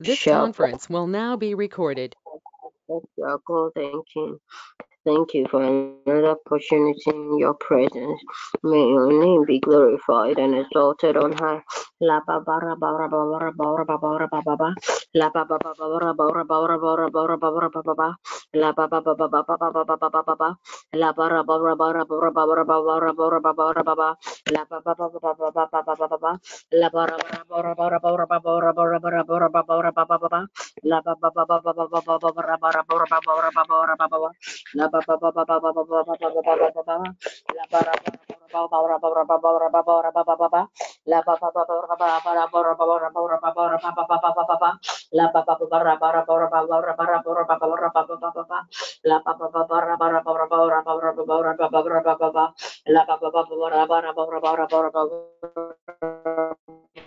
This conference will now be recorded. Thank you. Thank you for another opportunity in your presence. May your name be glorified and exalted on high. La la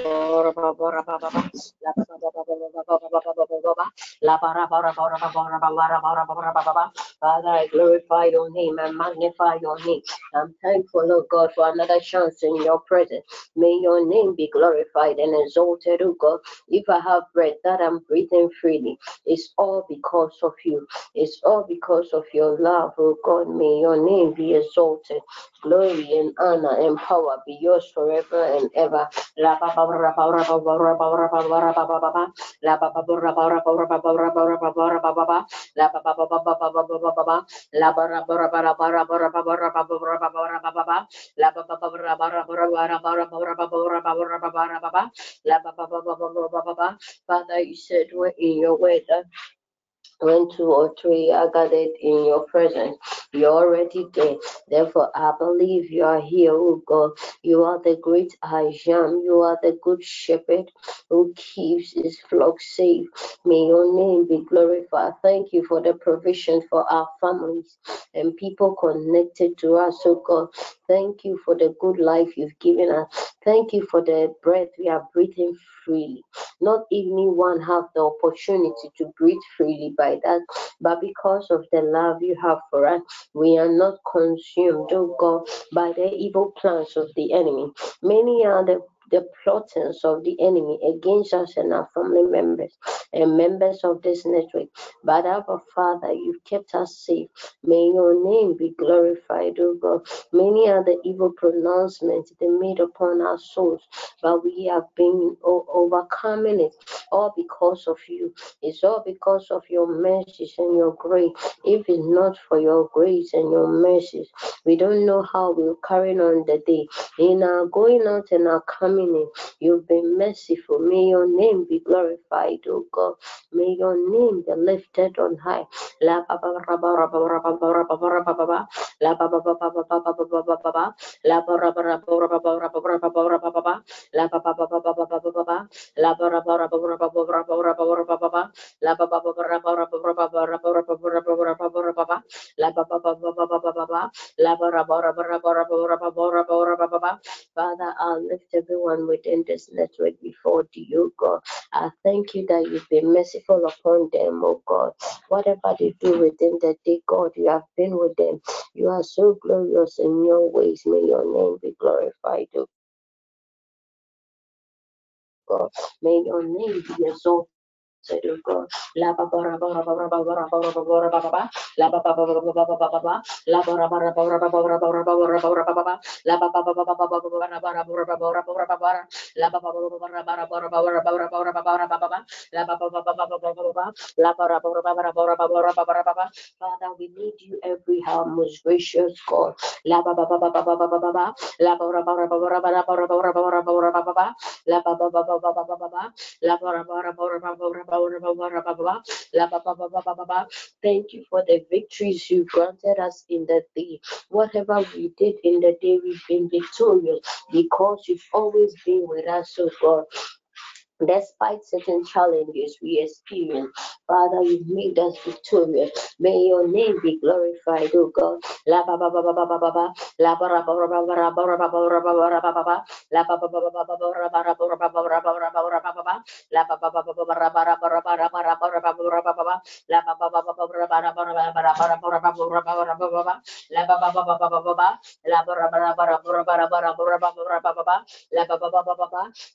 Father, I glorify your name and magnify your name. I'm thankful, oh God, for another chance in your presence. May your name be glorified and exalted, oh God. If I have breath that I'm breathing freely, it's all because of you. It's all because of your love, oh God. May your name be exalted. Glory and honor and power be yours forever and ever. Father, you said in your way that when two or three are gathered in your presence you're already there. Therefore, I believe you are here, oh God. You are the great I. You are the good shepherd who keeps his flock safe. May your name be glorified. Thank you for the provision for our families and people connected to us, oh God. Thank you for the good life you've given us. Thank you for the breath we are breathing freely. Not even one have the opportunity to breathe freely by that, but because of the love you have for us, we are not consumed, oh God, by the evil plans of the enemy. Many are the the plottings of the enemy against us and our family members and members of this network. But our Father, you've kept us safe. May your name be glorified, O God. Many are the evil pronouncements they made upon our souls, but we have been overcoming it all because of you. It's all because of your mercies and your grace. If it's not for your grace and your mercies, we don't know how we'll carry on the day. In our going out and our coming family. You've been merciful. May your name be glorified, O God. May your name be lifted on high. Father, I lift everyone within this network before you, God. I thank you that you've been merciful upon them, oh God. Whatever they do within the day, God, you have been with them. You are so glorious in your ways. May your name be glorified, oh God. May your name be exalted. Seduko, la ba ba ra ba ra ba ba ba ba ba ba la ba ba ba ba ba ba ba ba ba, ba ba ba ba ba ba ba ba ba ba, ba ba ba ba ba ba ba ba ba ba ba ba ba ba, ba ba ba ba ba ba ba ba ba ba ba ba ba, ba ba ba ba ba ba ba ba ba, ba ba ba ba ba ba we need you every hour, most gracious God. Ba ba ba ba ba ba ba ba ba, ba ba ba ba ba ba ba ba ba, la ba ba ba ba ba ba ba ba, ba la ba ra ba ra ba ra ba ba ra Thank you for the victories you granted us in the day. Whatever we did in the day, we've been victorious because you've always been with us, so God. Despite certain challenges we experience, Father, you've made us victorious. May your name be glorified, O God.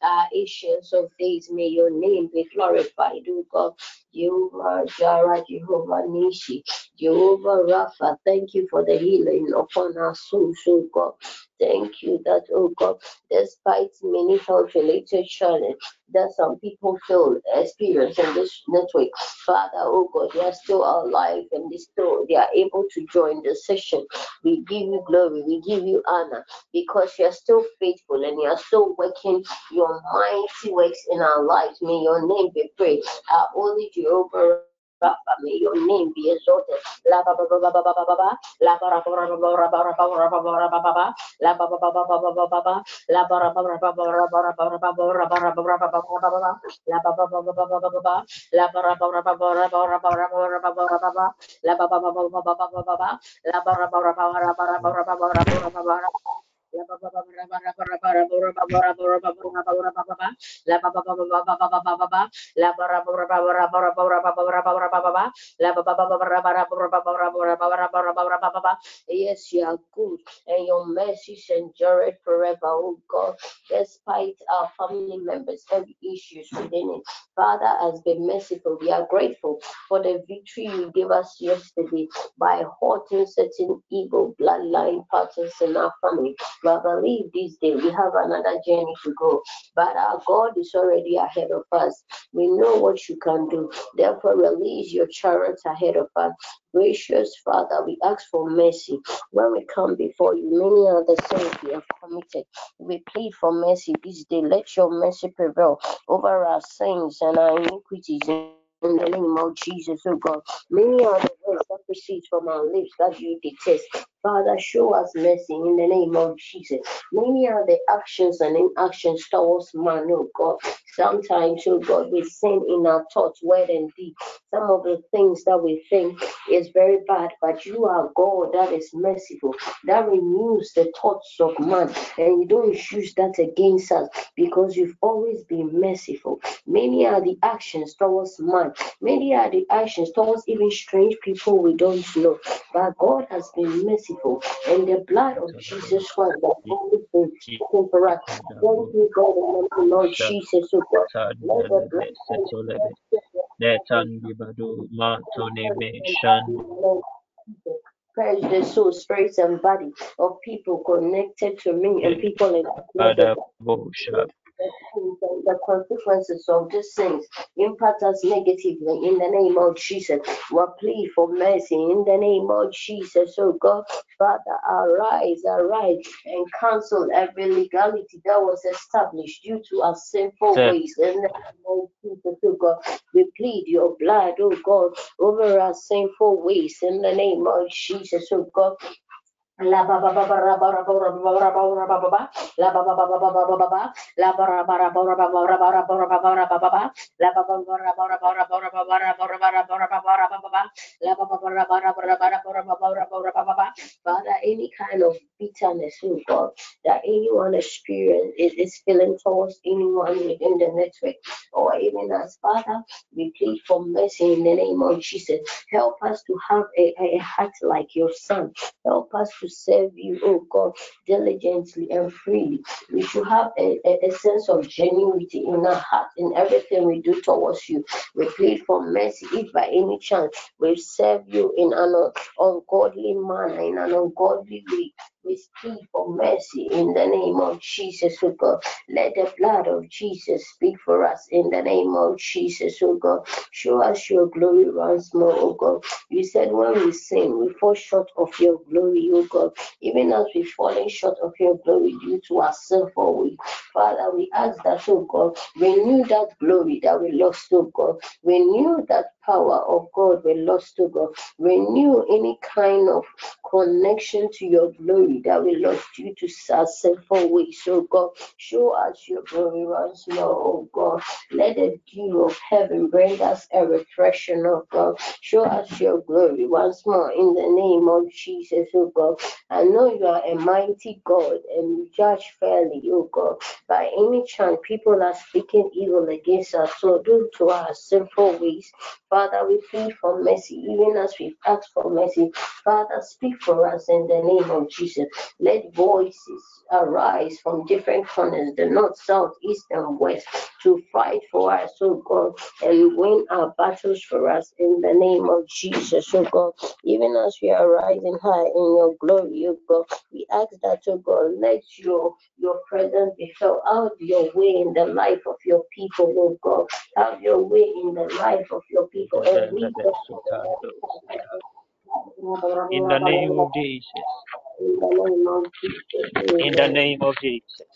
Uh, ancients of days, may your name be glorified, O God. You Jehovah Jireh, Jehovah Nissi, Jehovah Rapha, thank you for the healing upon our souls, O God. Thank you that, oh God, despite many health related challenges that some people feel experience in this network, Father, oh God, they are still alive and they still they are able to join the session. We give you glory, we give you honor because you are still faithful and you are still working your mighty works in our lives. May your name be praised. Our only Jehovah name be exalted. La ba ba ba ba ba ba ba ba ba. La ba ra ba ra ba ra ba ra ba ra ba ra ba ba ba. La ba ba ba ba ba ba ba ba ba. La ba ra ba ra ba ba ra ba ra ba ra ba ba ra ba ra ba ra ba ba ba ba ba. La ba ba ba ba ba ba ba ba ba. La ba ra ba ra ba ba ra ba ra ba ra ba ra ba ba ba ba La ba ba ba ba ba ba ba ba ba La ba ra ba ra ba ra ba ra ba ra ba ra ba ra ba Yes, you are good, and your mercies endure forever, oh God, despite our family members' heavy issues within it. Father has been merciful. We are grateful for the victory you gave us yesterday by halting certain evil bloodline patterns in our family. But believe this day we have another journey to go. But our God is already ahead of us. We know what you can do. Therefore, release your chariots ahead of us. Gracious Father, we ask for mercy. When we come before you, many other sins we have committed. We plead for mercy this day. Let your mercy prevail over our sins and our iniquities. In the name of Jesus, oh God. Many are the words that proceed from our lips that you detest. Father, show us mercy in the name of Jesus. Many are the actions and inactions towards man, oh God. Sometimes, oh God, we sin in our thoughts, word, and deed. Some of the things that we think is very bad, but you are God that is merciful, that renews the thoughts of man, and you don't use that against us because you've always been merciful. Many are the actions towards man, many are the actions towards even strange people we don't know, but God has been merciful, and the blood of Jesus Christ always been speaking for us. Thank you, God, and Lord Jesus, oh God. Let the blood Purge the soul, spirit, and body of people connected to me and people in The consequences of these things impact us negatively in the name of Jesus. We plead for mercy in the name of Jesus. Oh God, Father, arise, arise, and cancel every legality that was established due to our sinful ways. In the name of Jesus, oh God, we plead your blood, oh God, over our sinful ways. In the name of Jesus, oh God, La ba ba ba ba ra ba ra ba ra ba ra ba ra ba ba ba la ba ba ba ba ba ba ba ba ba la ba ra ba ra ba ra ba ra ba ra ba ra ba ra ba ba ba la ba ba ba ra ba ra ba ra ba ra ba ra ba ra Father any kind of bitterness oh God that anyone experience is, is feeling towards anyone within the network or even as Father we plead for mercy in the name of Jesus help us to have a, a heart like your son help us to serve you, oh God, diligently and freely. We should have a, a, a sense of genuinity in our heart in everything we do towards you. We plead for mercy if by any chance we serve you in an ungodly manner, in an ungodly way. We plead for mercy in the name of Jesus, oh God. Let the blood of Jesus speak for us in the name of Jesus, oh God. Show us your glory once more, oh God. You said when we sin, we fall short of your glory, oh God. Even as we've fallen short of your glory due to our sinful way. Father, we ask that, oh God, renew that glory that we lost, oh God. Renew that power of God we lost, oh God. Renew any kind of connection to your glory that we lost due to our sinful ways, oh God. Show us your glory once more, oh God. Let the dew of heaven bring us a refreshing, oh God. Show us your glory once more in the name of Jesus, oh God. I know you are a mighty God and you judge fairly, oh God. By any chance, people are speaking evil against us, so due to our sinful ways. Father, we plead for mercy, even as we've asked for mercy. Father, speak for us in the name of Jesus. Let voices arise from different corners, the north, south, east, and west, to fight for us, oh God, and win our battles for us in the name of Jesus, oh God. Even as we are rising high in your glory, oh God, we ask that, oh God, let your your presence be felt. Have your way in the life of your people, oh God. Have your way in the life of your people. And we In the name of Jesus. in the name of Jesus.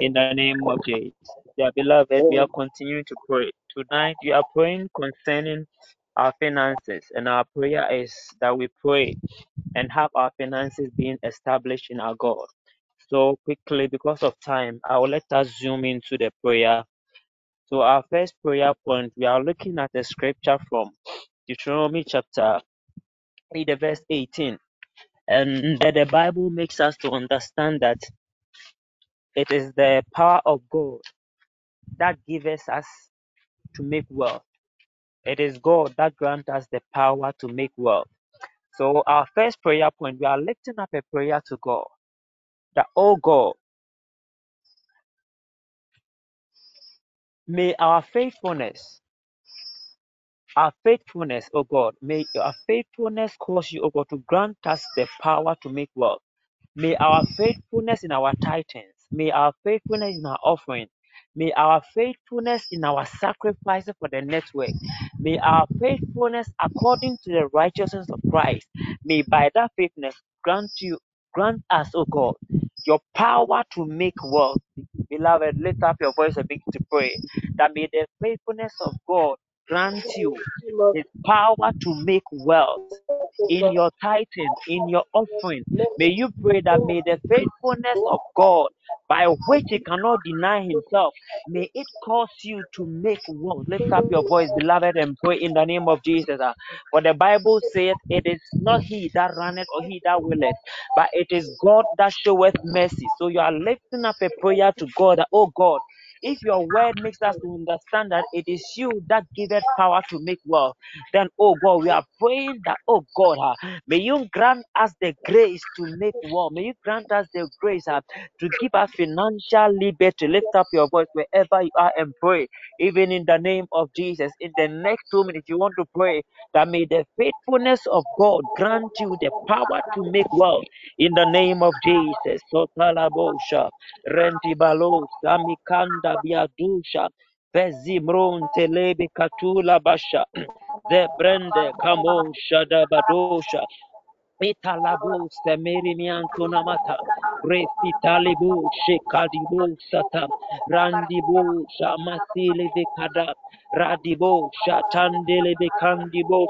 In the name of Jesus. Dear beloved, we are continuing to pray. Tonight we are praying concerning our finances, and our prayer is that we pray and have our finances being established in our God. So quickly, because of time, I will let us zoom into the prayer. So our first prayer point, we are looking at the scripture from Deuteronomy chapter 8, verse 18. And that the Bible makes us to understand that it is the power of God that gives us to make wealth. It is God that grants us the power to make wealth. So our first prayer point, we are lifting up a prayer to God that, oh God, may our faithfulness, our faithfulness, oh God, may our faithfulness cause you, oh God, to grant us the power to make wealth. May our faithfulness in our tithes, may our faithfulness in our offering, may our faithfulness in our sacrifices for the network, may our faithfulness according to the righteousness of Christ, may by that faithfulness grant you, grant us, O God, your power to make wealth. Beloved, lift up your voice and begin to pray that may the faithfulness of God grant you the power to make wealth in your tithing, in your offering. May you pray that may the faithfulness of God, by which he cannot deny himself, may it cause you to make wealth. Lift up your voice, beloved, and pray in the name of Jesus. ah. For the Bible says, It is not he that runneth or he that willeth, but it is God that showeth mercy. So you are lifting up a prayer to God, that, oh God, if your word makes us to understand that it is you that giveth power to make wealth, then, oh God, we are praying that, oh God, ah, may you grant us the grace to make wealth. May you grant us the grace ah, to give us financial liberty. Lift up your voice wherever you are and pray, even in the name of Jesus. In the next two minutes, you want to pray that may the faithfulness of God grant you the power to make wealth in the name of Jesus. Sotalabosha, Rentibalo, Samikanda Biadusha, Vezimron Telebe Katula Basha, De Brende Kamo Shadabadosha, Italabu Semiri Miantonamata, Refitalibu Shekadibu Sata, Randibu Shamasili Vikada, Radibo Shatandele Vikandibo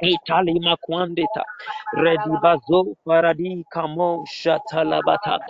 Itali makwandita redibazo faradi kamo shatalabata.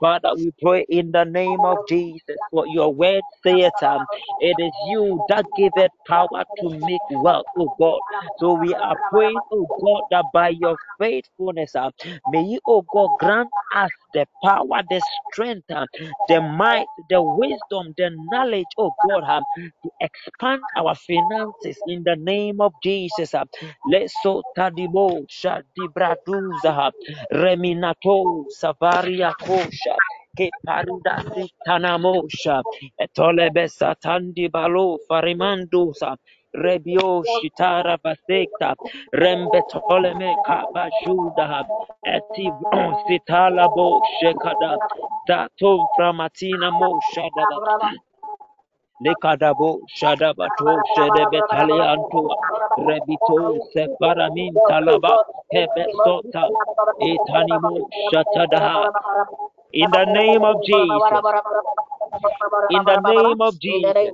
Father, we pray in the name of Jesus. For your word saith, um, it is you that giveth power to make wealth, oh God. So we are praying, oh God, that by your faithfulness, uh, may you, oh God, grant us the power, the strength, uh, the might, the wisdom, the knowledge, oh God, um, to expand our finances in the name of Jesus. uh. Leso tadibo shadibraduza. Reminato savaria kosha. Ke paruda sitanamosha. Etolebe satandi balo farimandusa. Rebio shitara basekta rembetoleme kabashuda eti sitala bo shekada. Dato framatina mo shadaba Lekadabo Shadabato Shedebetaliantua Rebito Separamin Talaba Hebesota Etanimo Shatadaha. In the name of Jesus. In the name of Jesus.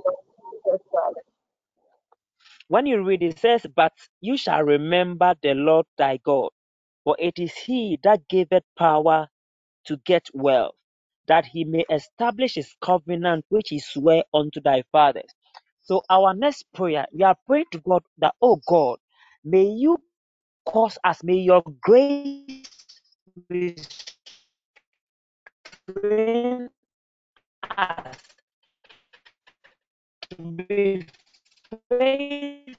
When you read it says, But you shall remember the Lord thy God, for it is he that giveth power to get wealth, that he may establish his covenant which he sware unto thy fathers. So our next prayer, we are praying to God that, oh God, may you cause us, may your grace restrain us to be faithful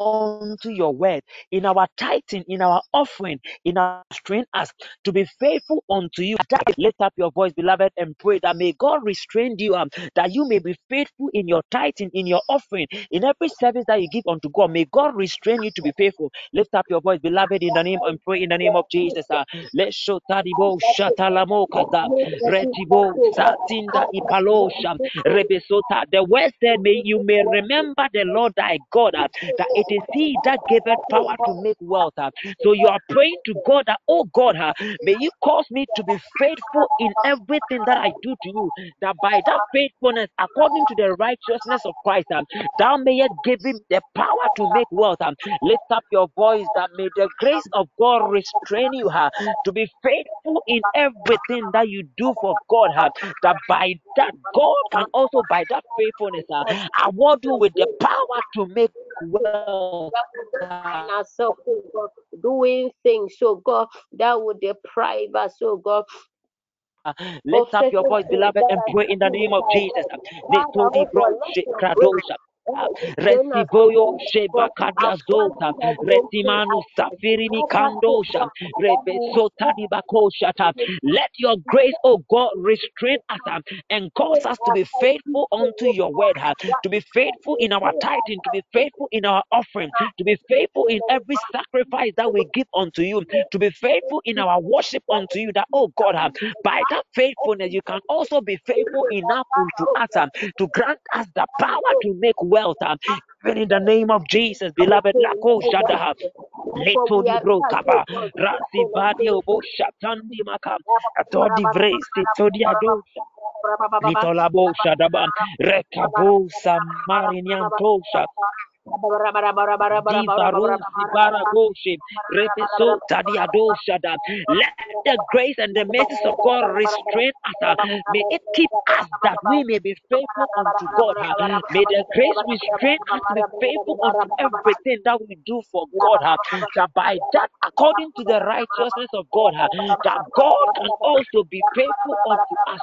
unto your word in our tithing, in our offering, in our strain us to be faithful unto you. Lift up your voice, beloved, and pray that may God restrain you, um, that you may be faithful in your tithing, in your offering, in every service that you give unto God. May God restrain you to be faithful. Lift up your voice, beloved, in the name and pray in the name of Jesus. Uh, let shotaribo shatalamo kaza retibo satinda ipalosha rebesota. The word said, May you may remember the Lord thy God, uh, that it is He that giveth power to make wealth. uh. So you are praying to God that, oh God, uh, may you cause me to be faithful in everything that I do to you, that by that faithfulness, according to the righteousness of Christ, uh, thou mayest give him the power to make wealth. uh. Lift up your voice that may the grace of God restrain you uh, to be faithful in everything that you do for God. that by that God can also by that faithfulness award you with the power to make uh. ourselves, oh God, doing things, so God, that would deprive us, oh God, Lift up your voice, beloved, and pray in the name of Jesus. God, let your grace. Oh God, restrain us um, and cause us to be faithful unto your word, uh, to be faithful in our tithing, to be faithful in our offering, to be faithful in every sacrifice that we give unto you, to be faithful in our worship unto you. That, oh God, uh, by that faithfulness, you can also be faithful enough unto us um, to grant us the power to make wealth. um, Even in the name of Jesus, beloved, Lako Shadaha. For Leto we di are bro touched, kaba God, to be rasi full of vadi faith. obo shatandi makam atodi vre sitodi adosha litolabo shadaba rekabo samariniantosha Divarusi Baragoshe, Rebeso Tadiadoshada. Let the grace and the mercies of God restrain us. uh, May it keep us that we may be faithful unto God. uh. May the grace restrain us to be faithful unto everything that we do for God. uh, That by that, according to the righteousness of God, that God can also be faithful unto us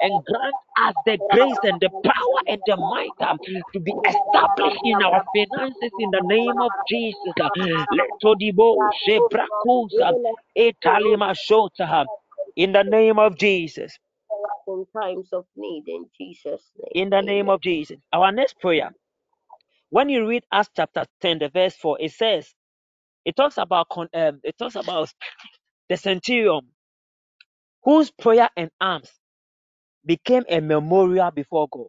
and grant us the grace and the power and the might um, to be established in our finances in the name of Jesus. Letodibo shebrakusa etalima shota, In the name of Jesus. in times of need in Jesus' In the name. name of Jesus. Our next prayer. When you read Acts chapter 10, the verse 4, it says, it talks about con- um, it talks about the centurion whose prayer and alms became a memorial before God.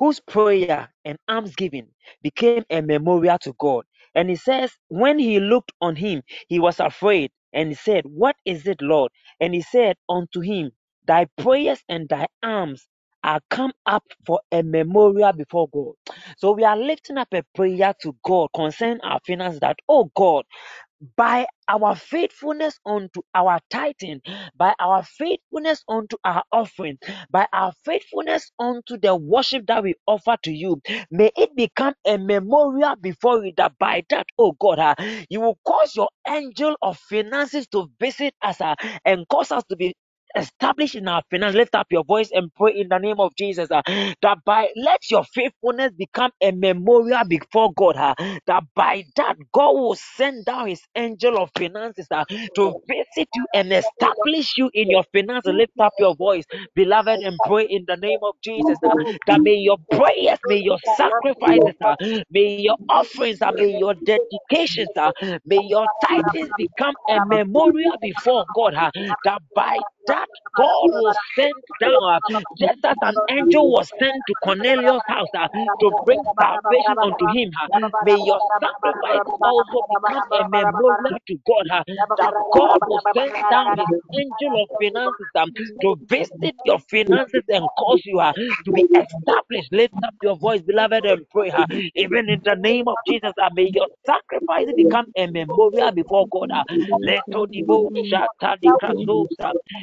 Whose prayer and almsgiving became a memorial to God. And he says, when he looked on him, he was afraid and he said, What is it, Lord? And he said unto him, Thy prayers and thy alms are come up for a memorial before God. So we are lifting up a prayer to God concerning our finances that, oh God, by our faithfulness unto our tithing, by our faithfulness unto our offering, by our faithfulness unto the worship that we offer to you, may it become a memorial before you that by that, oh God, uh, you will cause your angel of finances to visit us uh, and cause us to be established in our finance. Lift up your voice and pray in the name of Jesus. uh, that by let your faithfulness become a memorial before God. uh, that by that God will send down his angel of finances uh, to visit you and establish you in your finances. Lift up your voice, beloved, and pray in the name of Jesus. uh, that may your prayers, may your sacrifices, uh, may your offerings, uh, may your dedications, uh, may your tithes become a memorial before God. uh, that by that God will send down, just as an angel was sent to Cornelius' house uh, to bring salvation unto him. uh, may your sacrifice also become a memorial to God. uh, that God will send down his angel of finances um, to visit your finances and cause you to be established. Lift up your voice, beloved, and pray. even in the name of Jesus, may your sacrifice become a memorial before God. Uh,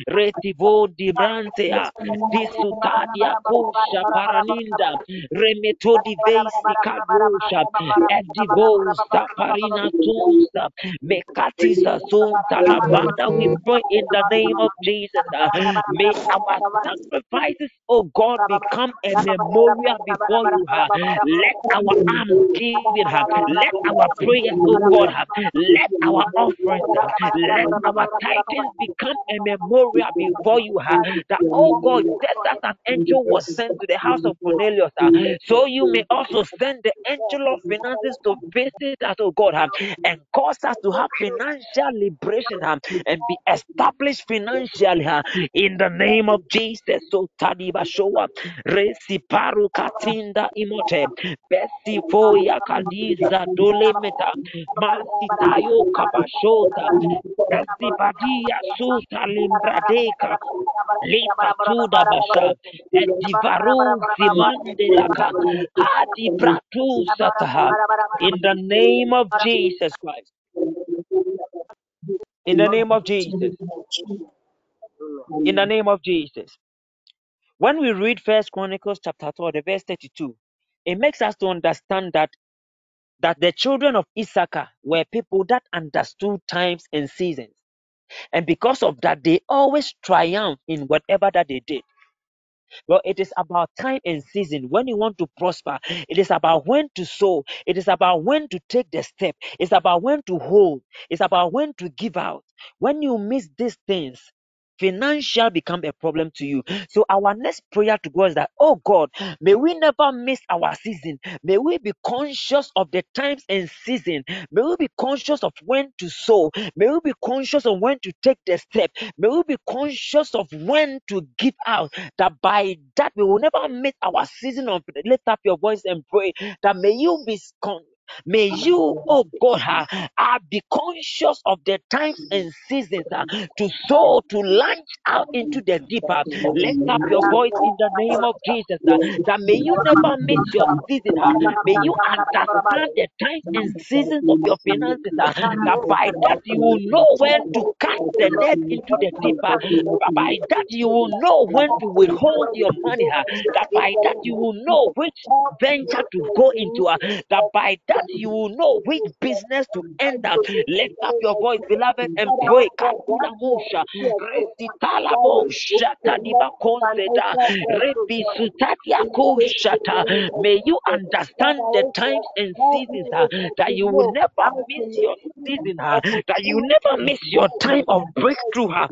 Retivo di brantea disutadia kosha paraninda remeto di vesi kadosha edivosa parina tunsa mekatiza zonta labanda we pray in the name of Jesus. May our sacrifices oh God become a memorial before you. Let our arms give it. Let our prayers oh God uh, let our offerings uh, let our titles become a memorial before you uh, that oh God just as an angel was sent to the house of Cornelius uh, so you may also send the angel of finances to visit us oh God uh, and cause us to have financial liberation uh, and be established financially uh, in the name of Jesus. So Tadiba Showa Resiparu Katinda Imote Besifoya Kadiza Dolemeta Masitayo Kabashota Esibadia Suta Zimandelaka Adi Bratu Sataha in the name of Jesus Christ. In the name of Jesus. In the name of Jesus. When we read First Chronicles chapter 12, the verse 32, it makes us to understand that that the children of Issachar were people that understood times and seasons. And because of that, they always triumph in whatever that they did. Well, it is about time and season. When you want to prosper, it is about when to sow. It is about when to take the step. It's about when to hold. It's about when to give out. When you miss these things, financial become a problem to you. So our next prayer to God is that, oh God, may we never miss our season. May we be conscious of the times and season. May we be conscious of when to sow. May we be conscious of when to take the step. May we be conscious of when to give out. That by that we will never miss our season of lift up your voice and pray. That may you be con- May you, oh God, uh, be conscious of the times and seasons to sow, to launch out into the deeper. Lift up your voice in the name of Jesus. that may you never miss your season. may you understand the times and seasons of your finances. uh, that by that you will know when to cast the net into the deeper. By that you will know when to withhold your money. that by that you will know which venture to go into. that by that you will know which business to enter. Lift up your voice, beloved, and pray. Kaduna musha, resitala bo shata diba konseta, rebi sutatia ko shata. May you understand the times and seasons uh, that you will never miss your season, uh, that you never miss your time of breakthrough. uh,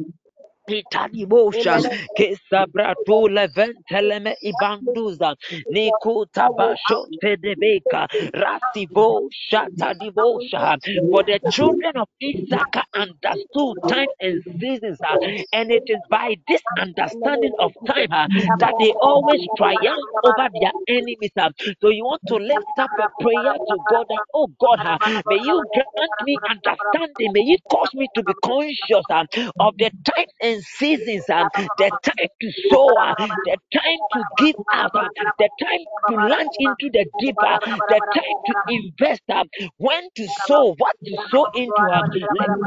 Itanibosha kesabrato leventeleme ibanduza nikuta basho tedebeka rasivo shatadibosha for the children of Issachar understood time and seasons uh, and it is by this understanding of time uh, that they always triumph over their enemies uh. so you want to lift up a prayer to God that oh God may you grant me understanding. May you cause me to be conscious of the times and seasons, um, the time to sow, uh, the time to give out, uh, the time to launch into the deeper, the time to invest, uh, when to sow, what to sow into. Uh,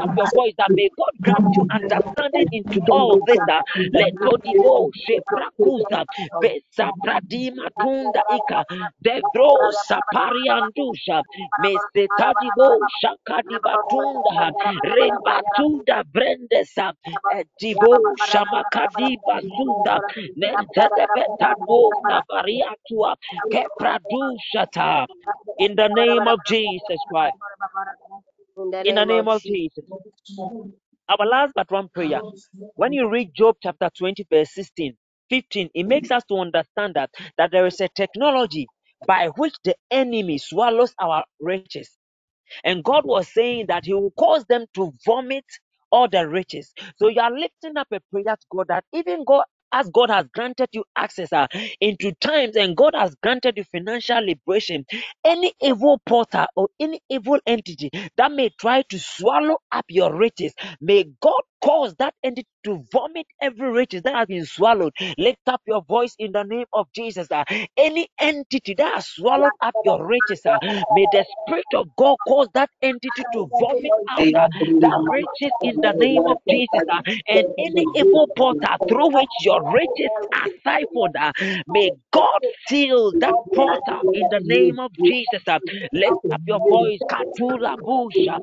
up your voice that may God grant you understanding into all this. Uh, let Todibo Sheprakusa Besa Pradima Tunda Ika Devro Sapariandusha Mesetadibo Shakadibatunda Rembatuda Brendesa Divo Shamakadi Nentelebetano Navariatua Kepradushata in the name of Jesus Christ. In the name of Jesus. Our last but one prayer. When you read Job chapter 20, verse 16, 15, it makes us to understand that, that there is a technology by which the enemy swallows our riches. And God was saying that He will cause them to vomit all the riches. So you are lifting up a prayer to God that even God, as God has granted you access uh, into times and God has granted you financial liberation, any evil porter or any evil entity that may try to swallow up your riches, may God cause that entity to vomit every riches that has been swallowed. Lift up your voice in the name of Jesus. ah. Any entity that has swallowed up your riches, ah, may the Spirit of God cause that entity to vomit out ah, that riches in the name of Jesus. ah. And any evil portal through which your riches are siphoned, ah, may God seal that portal in the name of Jesus. ah. Lift up your voice. Katula busha.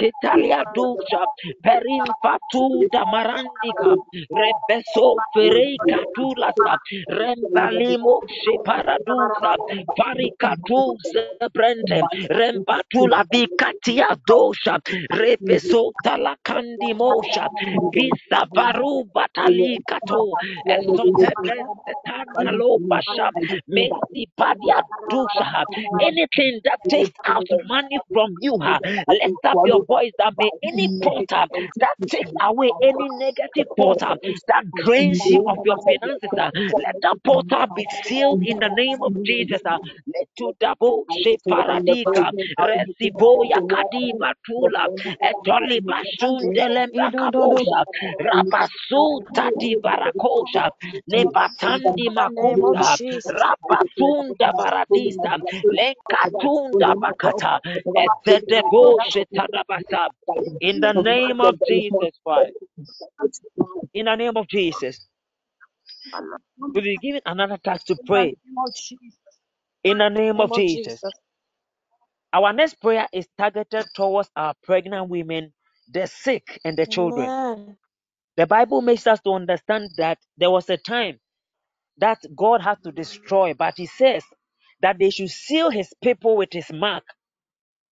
Ketalia dusha. Perin fatuda marandika. Rebeso ferei katulasa. Rembalimo separadusa. Farikatusa brente. Rembatula vikatia dosha. Rebeso talakandi mosha. Visa varu batali kato. Esote brente tandalo basha. Mesi padia dusha. Anything that takes out money from you, lift up your voice that may any porter that takes away any negative porter that drains you of your finances, let that porter be sealed in the name of Jesus. Let to double she paradika resivo yakadiba tula etoli makabosha rabasu tati barakosha of makusa Jesus. baradisa lenkatunda bakata etedebo in the name of Jesus Christ in the name of Jesus we'll be given another task to pray name in the name of Jesus Jesus. Our next prayer is targeted towards our pregnant women, the sick, and the children. Amen. The Bible makes us to understand that there was a time that God had to destroy, but He says that they should seal His people with His mark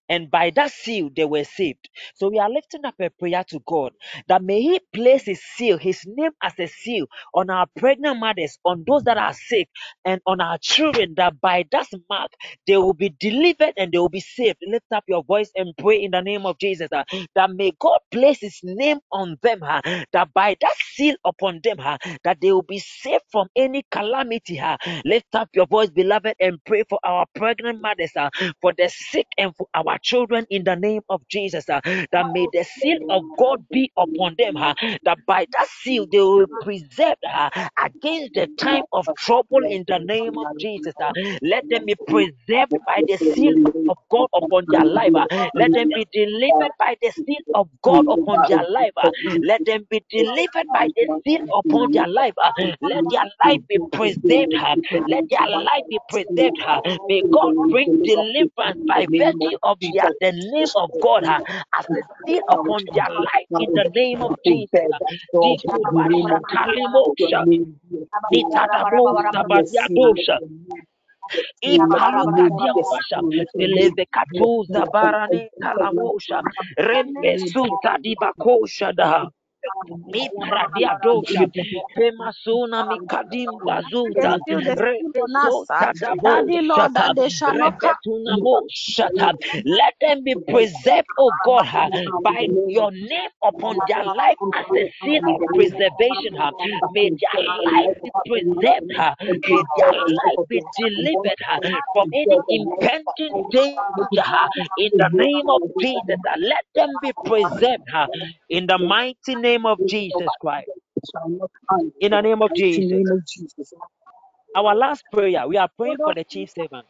and by that seal they were saved. So we are lifting up a prayer to God that may He place His seal, His name as a seal on our pregnant mothers, on those that are sick, and on our children, that by that mark they will be delivered and they will be saved. Lift up your voice and pray in the name of Jesus uh, that may God place His name on them, uh, that by that seal upon them, uh, that they will be saved from any calamity. Lift up your voice, beloved, and pray for our pregnant mothers, for the sick, and for our children in the name of Jesus. uh, that may the seal of God be upon them, uh, that by that seal they will preserve uh, against the time of trouble in the name of Jesus. uh. let them be preserved by the seal of God upon their life. uh. let them be delivered by the seal of God upon their life. uh. let them be delivered by the seal upon their life. uh. let their life be preserved. uh. let their life be preserved. uh. may God bring deliverance by virtue of their, the name of God uh, as a seal upon their life in the name of Jesus. uh. Dikubasha talimosha, nitadabosa badiadosha, ipaluka diabasha, beleve katuza barani talamosha, rembesuta dibakosha daha. Ipradia dosha, pemasuna mikadim They bazuta, seal the seal on us, sir. rebesota dabo Daddy Lord, shata, that they shall not come. rebetuna mo shata. Let them be preserved, oh God, by your name upon their life as a seal of preservation. May their life be preserved. May their life be delivered from any impending danger in the name of Jesus. Let them be preserved in the mighty name of Jesus Christ. In the name of Jesus. Our last prayer, we are praying for the chief servant.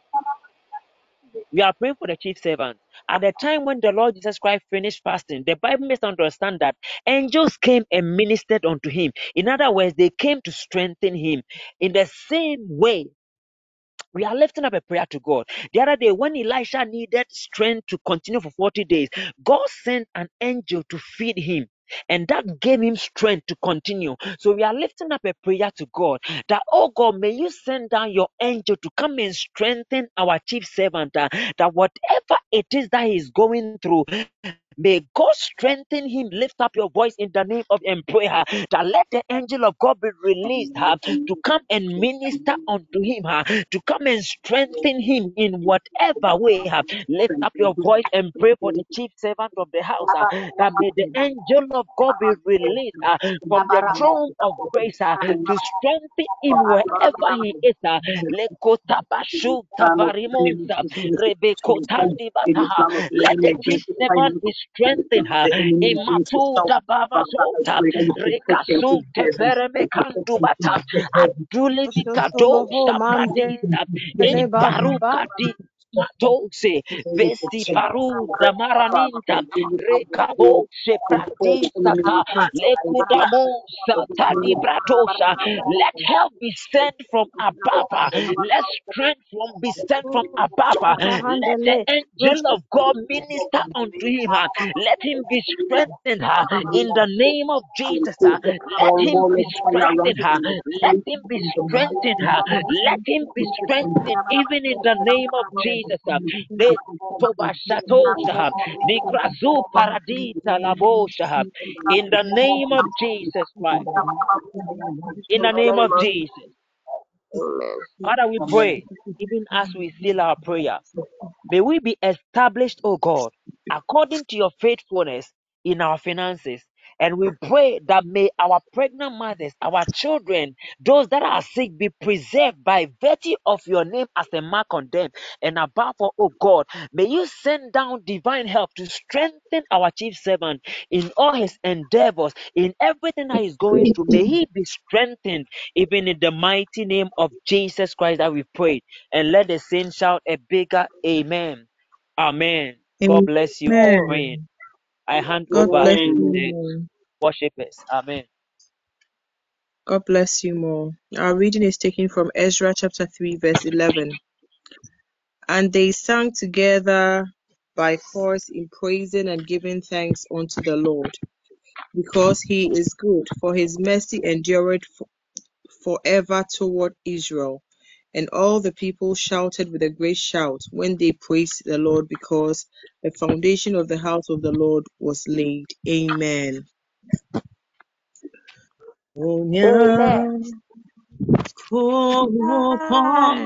We are praying for the chief servant. At the time when the Lord Jesus Christ finished fasting, the Bible makes us understand that angels came and ministered unto him. In other words, they came to strengthen him. In the same way, we are lifting up a prayer to God. The other day, when Elisha needed strength to continue for 40 days, God sent an angel to feed him. And that gave him strength to continue. So we are lifting up a prayer to God that, oh God, may you send down your angel to come and strengthen our chief servant. uh, that whatever it is that he's going through, May God strengthen him. Lift up your voice in the name of and that let the angel of God be released her to come and minister unto him her to come and strengthen him in whatever way her. Lift up your voice and pray for the chief servant of the house her, that may the angel of God be released her from the throne of grace her, to strengthen him wherever he is. bataha. Let the chief servant be strengthen her. Imatuta babazota, rekasute veremekandubata, aduli mikadosa pradita, imbarukati Matose, Vesti Paruza Maraninta, Recabose Pratista, Lecudamosa, Tadi Bratosa. Let help be sent from above. Let strength from be sent from above. Let the angel of God minister unto him. Let him be strengthened in the name of Jesus. Let him be strengthened. Let him be strengthened. Let him be strengthened even in the name of Jesus. Uh, ne tobashatosha, nikrazu paradita labosha. In the name of Jesus Christ. In the name of Jesus. Father, we pray, even as we seal our prayer, may we be established, O God, according to your faithfulness in our finances. And we pray that may our pregnant mothers, our children, those that are sick be preserved by virtue of your name as a mark on them. And above all, oh God, may you send down divine help to strengthen our chief servant in all his endeavors, in everything that he's going through. May he be strengthened, even in the mighty name of Jesus Christ that we pray. And let the saints shout a bigger Amen. Amen. God bless you for praying. Amen. I hand God over bless you the. Worshippers. Amen. God bless you more. Our reading is taken from Ezra chapter 3, verse 11. And they sang together by force in praising and giving thanks unto the Lord, because he is good, for his mercy endureth fo- forever toward Israel. And all the people shouted with a great shout when they praised the Lord, because the foundation of the house of the Lord was laid. Amen. Amen. Onyankopɔn,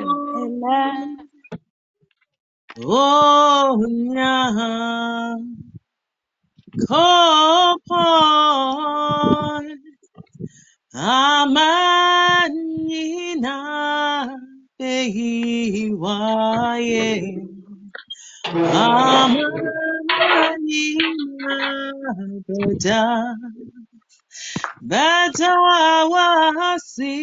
Onyankopɔn, amanyina behiwaye, amanyina beda, beda wasi.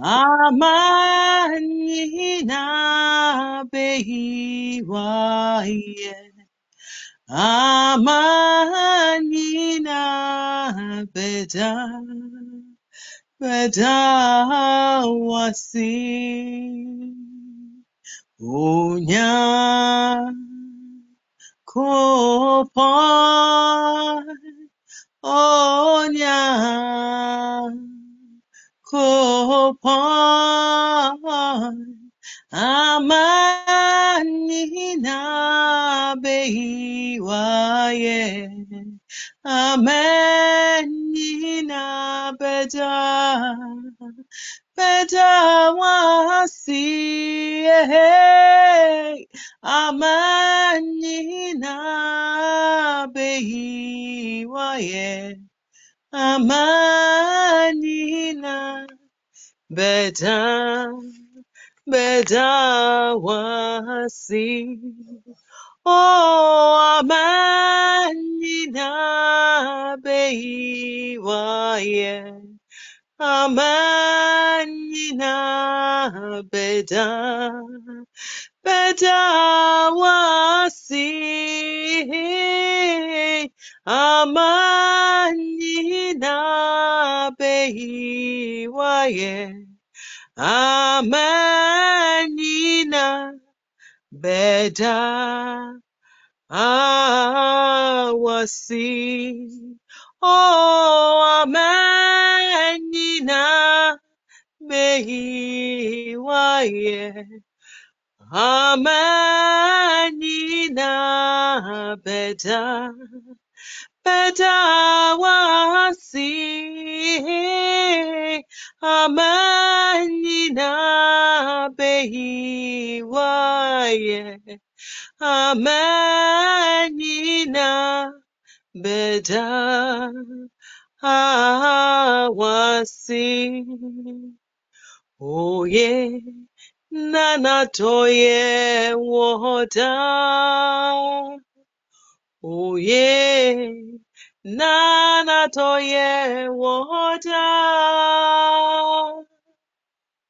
Amanyina behiwaye. Amanyina beda beda wasi. Onya kopon onya kopon amanina behiwaye amenina beda beda wasi eh, amanina behiwaye amanina beda beda wasi o oh, amanina behiwaye amanina beda beda wasi. Amanina behiwaye Amenina beda awasi. Oh, amenina mehiwaye. Amenina beda Bedawasi Amenina Behiwaye Amenina Beda Awasi Oye nanatoye woda oye nanatoye woda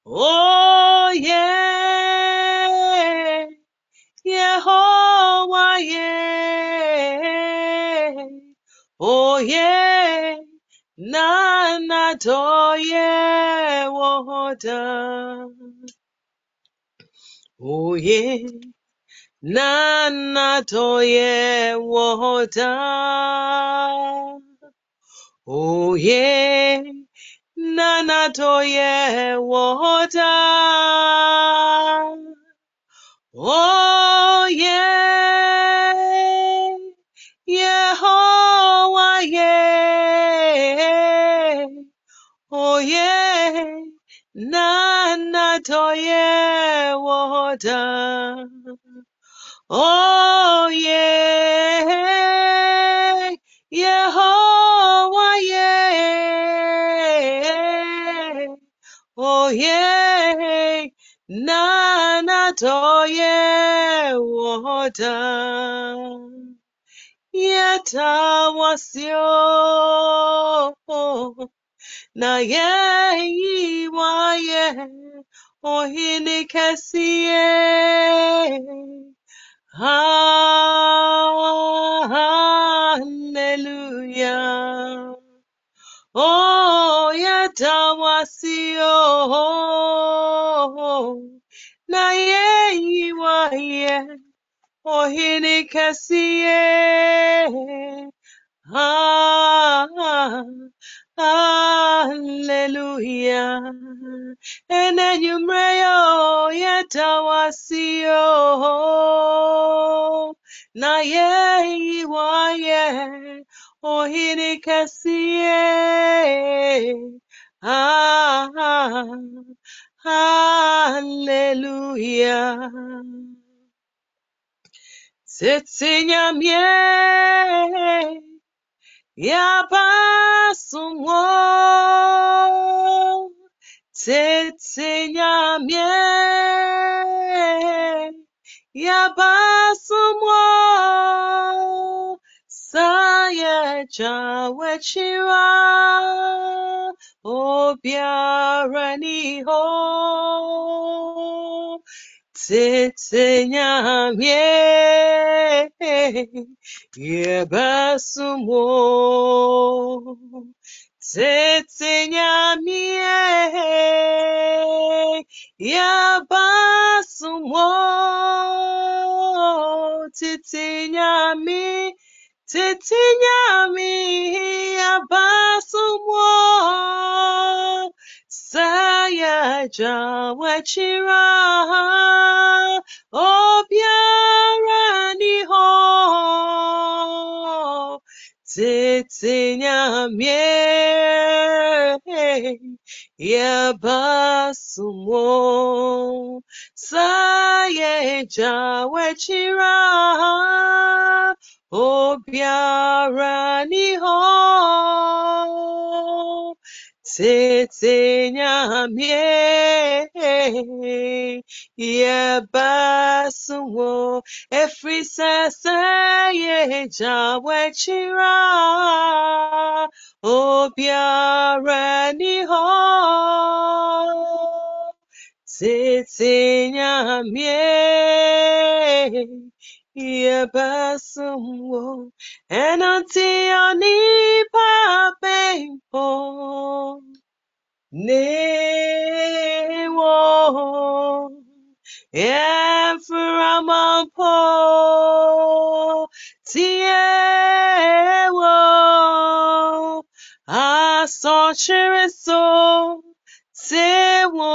oye Yehovah ye oye nanatoye woda oye nanatoye woda oye nanatoye woda oye oh, nanatoye woda Oh yeah, Yehovah yeah. Oh yeah, Nana toye water. Yeta wasio na ye iwa ye. Oh hini kesiye. Hallelujah. Oh, yatawasio. Na. Oh, hini kasiye. Ah, Hallelujah. Enenyumreyo yetawasio. Na ye iwaye ohini kasiye. Ah, Hallelujah. Setsinyamye. Yapasumo tete nyamye Yapasumo saye chawechira obiara ni ho. Tete nyamye yebasumo tete nyamye yebasumo tete nyami tete nyami yebasumo saya tete nyamie yabasumo saya jawachira obiara ni nyamie yebasuwo efri sese ye jawechira obiara ni yebasuwo enanti onipa bempo Newo Eframapo Tiewo Asochiriso Tewo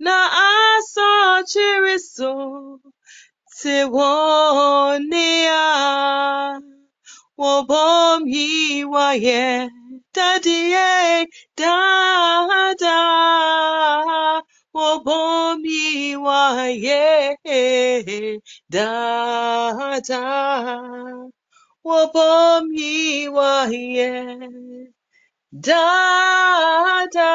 na aso chere so te wonia wobom yiwa ye dada wobom yiwa ye dada wobom yiwa ye dada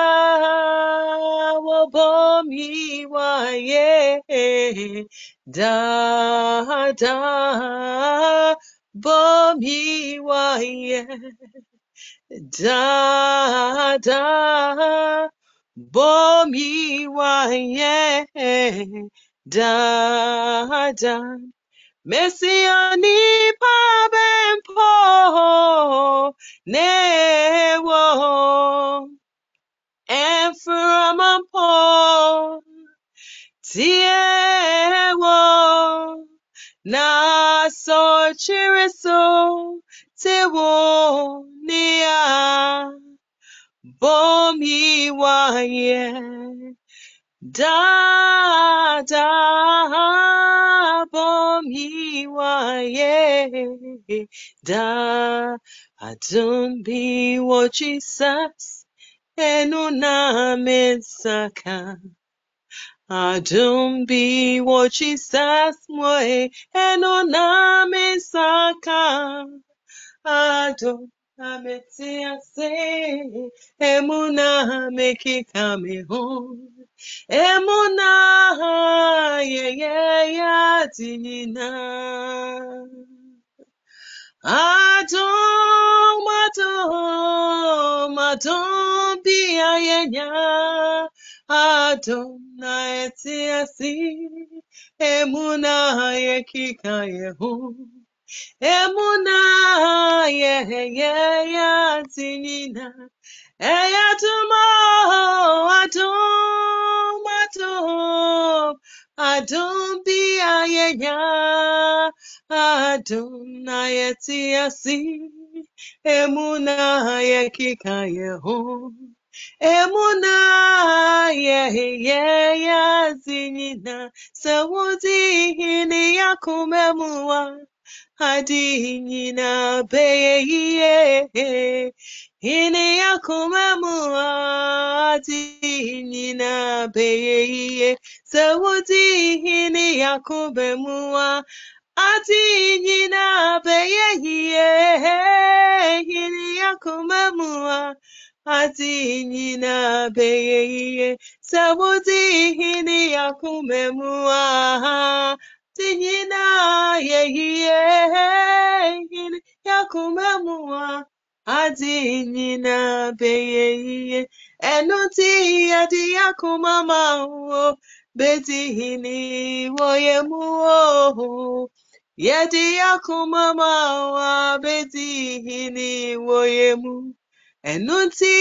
wobom yiwaye dada bom yiwaye dada bom yiwaye dada Messiani pabempo newo. Enframampo tiewo. Na so chiriso nia. Da da bom yiwaye da adum bi wo Jesus enu na mensaka adum bi wo Jesus moe enu na mensaka adum ametsiase emuna mekikame home Emuna ye ye ya tinina. Adom adom adom bi ayenya. Adom na eti asi. Emuna ye kika ye hu. Emuna ye ye ya tinina. Eyatumo adum adum adum bi ayenya adum na yeti asi emuna yekika yeho emuna ye ye ya zinina. Sawuti hini yakumemua hadi nyina beye Hine yakumemua ati nina beye. Sawuti hine yakumemua ati nina beye. Hine yakumemua ati nina beye. Sawuti hine yakumemua ati nina ye hine yakumemua adi nyina beye iye ẹnu tí adi akumama wo beti hini woye mu o yedi akumama wa beti hini woye mu. Ẹnu tí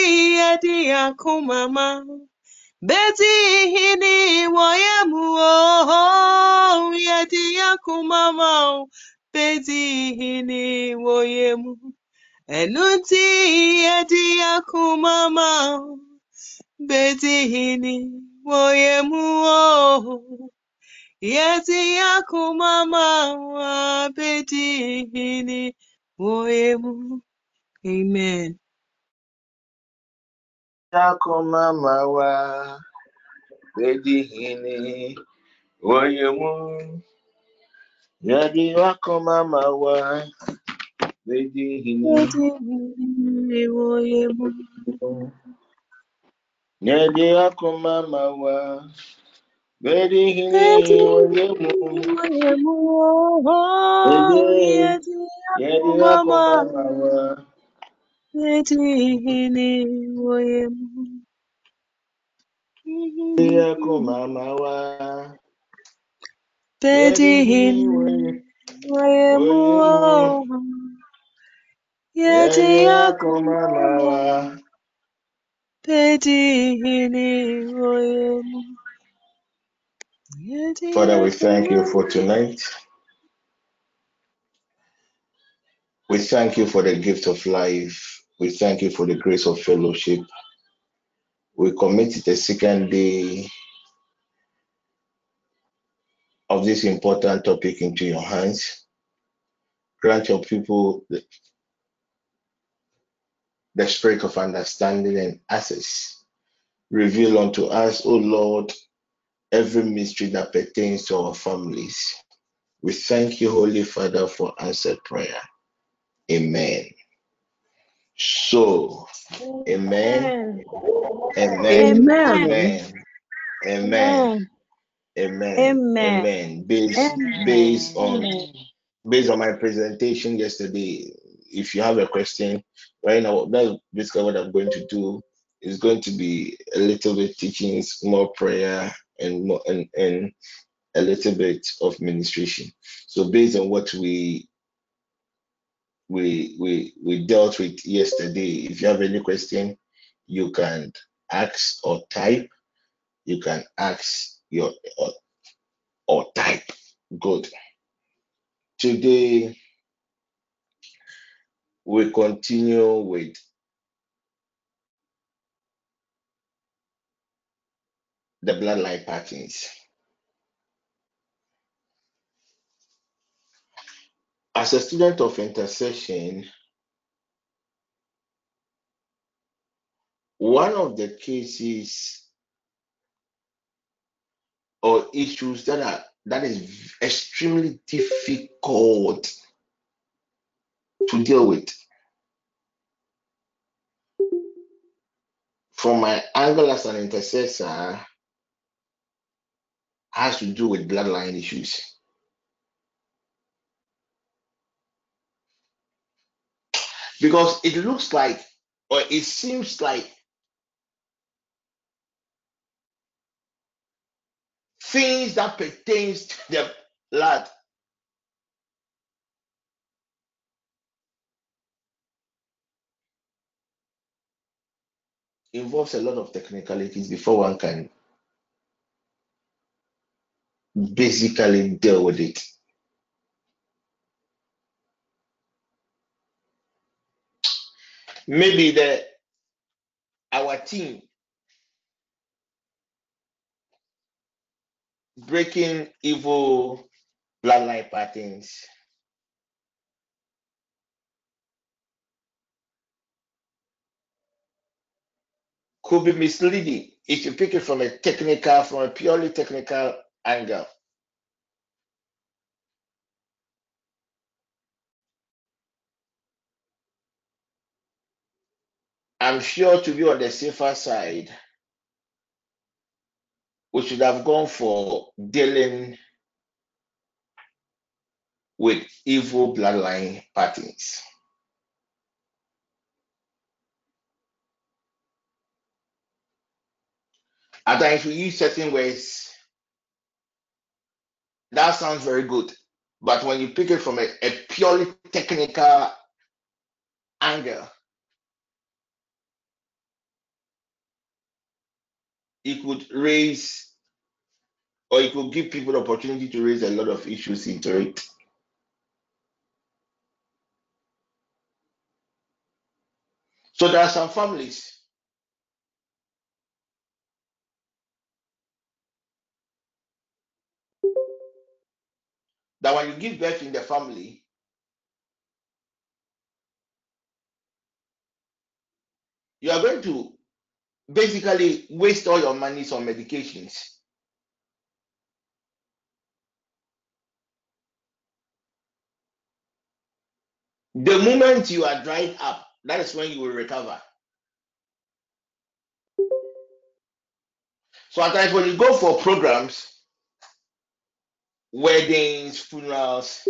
adi akumama beti hini woye mu o yedi akumama beti hini woye mu Enuti edi akumama betihini woyemuo yeti akumama betihini woyemu. Amen. Yakumama wa bedihini woyemu yadi wakumama wa bedihini woyemu. yadi wakumama wa bedihini Betihini woyemu woyemu. Yeti yadi akumama wakumama wa betihini woyemu. yadi wakumama wa Betihini bedihini woyemu. Yeti yadi akumama wa betihini woyemu. Yeti Father, we thank you for tonight. We thank you for the gift of life. We thank you for the grace of fellowship. We commit the second day of this important topic into your hands. Grant your people the, the spirit of understanding and access. Reveal unto us, O Lord, every mystery that pertains to our families. We thank you, Holy Father, for answered prayer. Amen. So, amen. Amen. Amen. Amen. Amen. Amen. Based, based on based on my presentation yesterday, if you have a question, right now that's basically what I'm going to do. Is going to be a little bit teachings, more prayer, and more and, and a little bit of ministration. So based on what we we we we dealt with yesterday, if you have any question, you can ask or type. You can ask your or, or type. Good. Today we continue with the bloodline patterns. As a student of intercession, one of the cases or issues that are that is extremely difficult to deal with from my angle as an intercessor has to do with bloodline issues. Because it looks like or it seems like things that pertains to the blood involves a lot of technicalities before one can basically deal with it. Maybe the our team breaking evil bloodline patterns could be misleading if you pick it from a technical, from a purely technical angle. I'm sure to be on the safer side, we should have gone for dealing with evil bloodline patterns. At times we use certain words. That sounds very good. But when you pick it from a, a purely technical angle, it could raise or it could give people opportunity to raise a lot of issues into it. So there are some families that when you give birth in the family, you are going to basically waste all your money on medications. The moment you are dried up, that is when you will recover. So at times when you go for programs, weddings, funerals,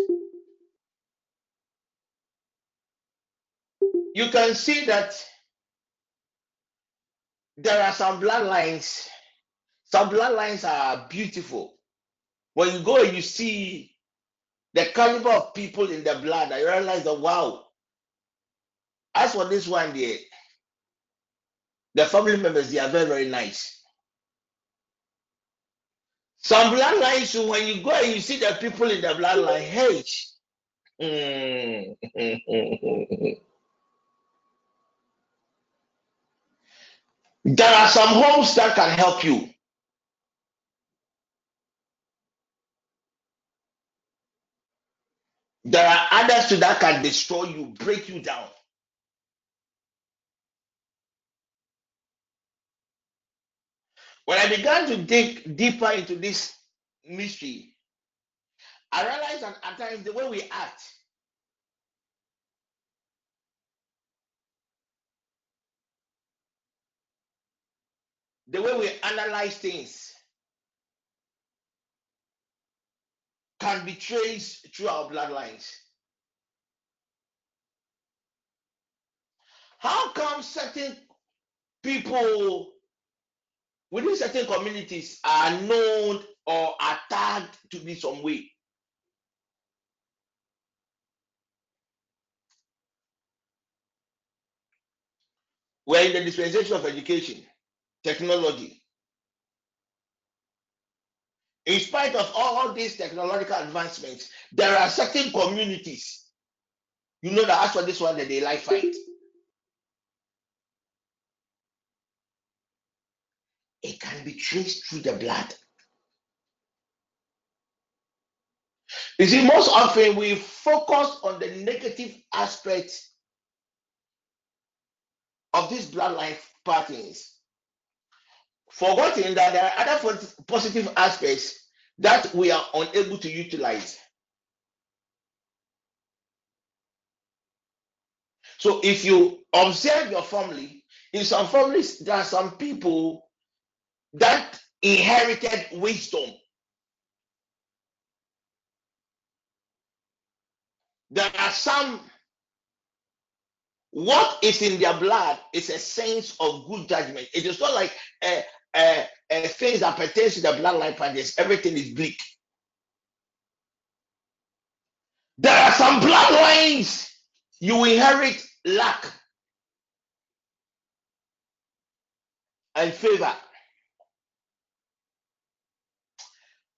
you can see that there are some bloodlines. Some bloodlines are beautiful. When you go and you see the caliber of people in the blood, I realize that wow. As for this one, the the family members they are very very nice. Some bloodlines, when you go and you see the people in the bloodline, hey, hmm, hmm, hmm, There are some homes that can help you. There are others too that can destroy you, break you down. When I began to dig deeper into this mystery, I realized that at times the way we act the way we analyze things, can be traced through our bloodlines. How come certain people within certain communities are known or are tagged to be some way? We're in the dispensation of education, technology. In spite of all these technological advancements, there are certain communities, you know that as for this one, that they like fight. it can be traced through the blood. You see, most often we focus on the negative aspects of these bloodline patterns, forgetting that there are other positive aspects that we are unable to utilize. So, if you observe your family, in some families, there are some people that inherited wisdom. There are some, what is in their blood is a sense of good judgment. It is not like a, a, a things that pertains to the bloodline patterns, everything is bleak. There are some bloodlines you inherit luck and favor.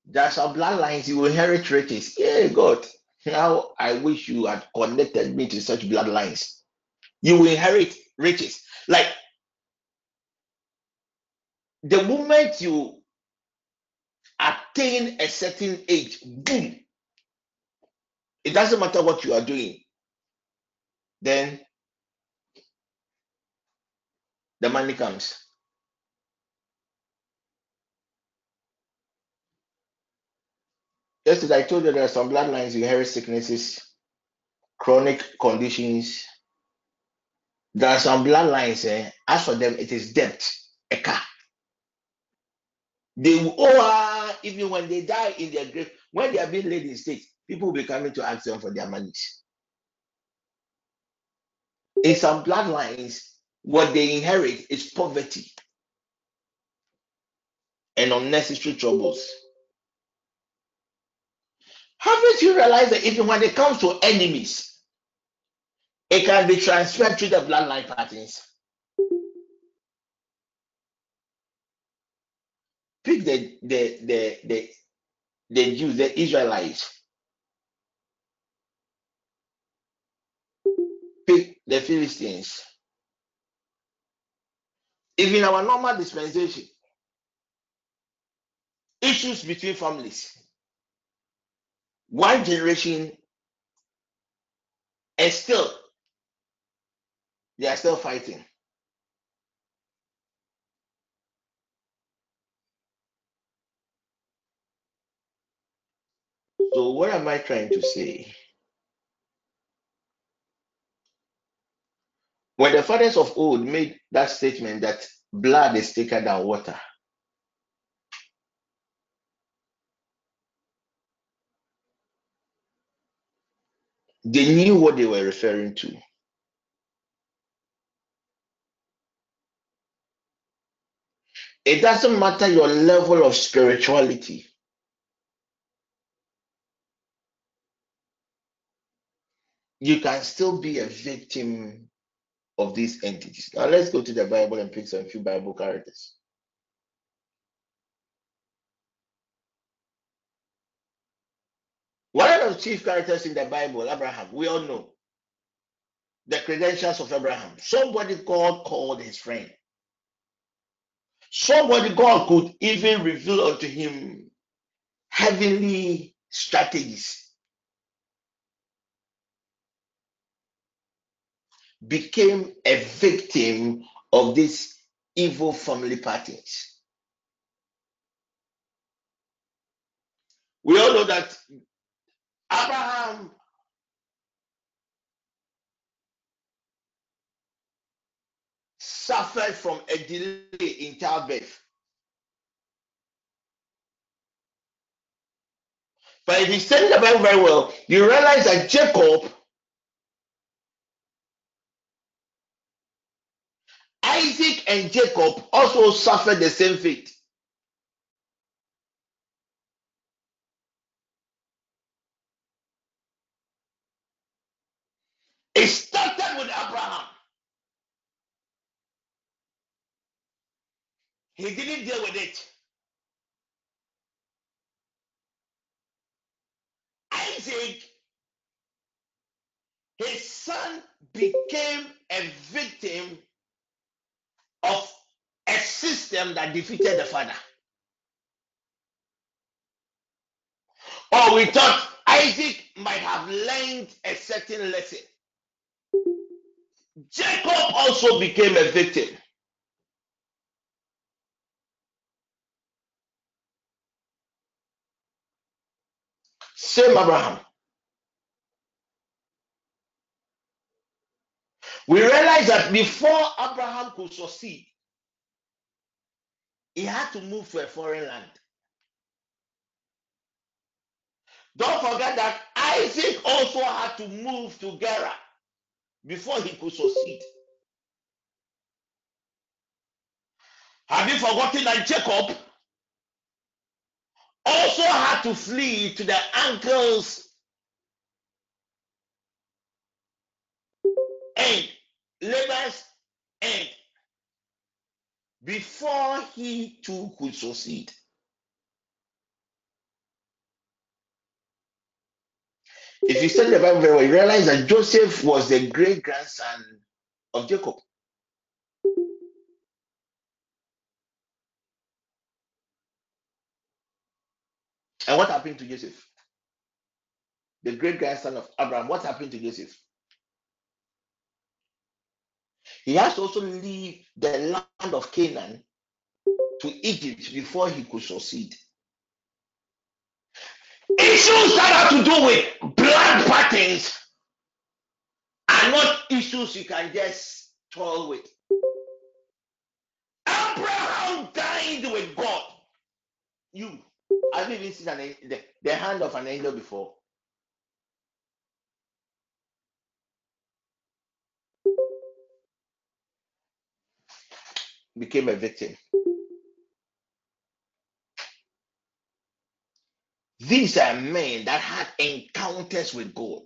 There's some bloodlines you inherit riches. Yeah, God. Now I wish you had connected me to such bloodlines. You inherit riches. Like the moment you attain a certain age, boom. It doesn't matter what you are doing. Then the money comes. Yesterday, I told you there are some bloodlines, inherit sicknesses, chronic conditions. There are some bloodlines, eh, as for them, it is debt, a car. They will owe oh, even when they die in their grave, when they are being laid in state, people will be coming to ask them for their monies. In some bloodlines, what they inherit is poverty and unnecessary troubles. Haven't you realized that even when it comes to enemies, it can be transferred to the bloodline patterns? Pick the the the the, the Jews, the Israelites. Pick the Philistines. Even our normal dispensation, issues between families one generation and still they are still fighting. So, what am I trying to say? When the fathers of old made that statement that blood is thicker than water, They knew what they were referring to. It doesn't matter your level of spirituality. You can still be a victim of these entities. Now let's go to the Bible and pick some few Bible characters. One of the chief characters in the Bible, Abraham, we all know the credentials of Abraham. Somebody God called his friend. Somebody God could even reveal unto him heavenly strategies. Became a victim of these evil family patterns. We all know that Abraham suffered from a delay in childbirth. But if you study the Bible very well, you realize that Jacob, Isaac, and Jacob also suffered the same fate. It started with Abraham. He didn't deal with it. Isaac, his son became a victim of a system that defeated the father. Or we thought Isaac might have learned a certain lesson. Jacob also became a victim. Same Abraham. We realize that before Abraham could succeed, he had to move to a foreign land. Don't forget that Isaac also had to move to Gerar before he could succeed. Have you forgotten that Jacob also had to flee to the uncle's end, Laban's end, before he too could succeed? If you study the Bible very well, you realize that Joseph was the great grandson of Jacob. And what happened to Joseph? The great grandson of Abraham. What happened to Joseph? He has to also leave the land of Canaan to Egypt before he could succeed. Issues that have to do with blood patterns are not issues you can just toil with. Abraham dined with God. You you even seen an, the, the hand of an angel before? Became a victim. These are men that had encounters with God.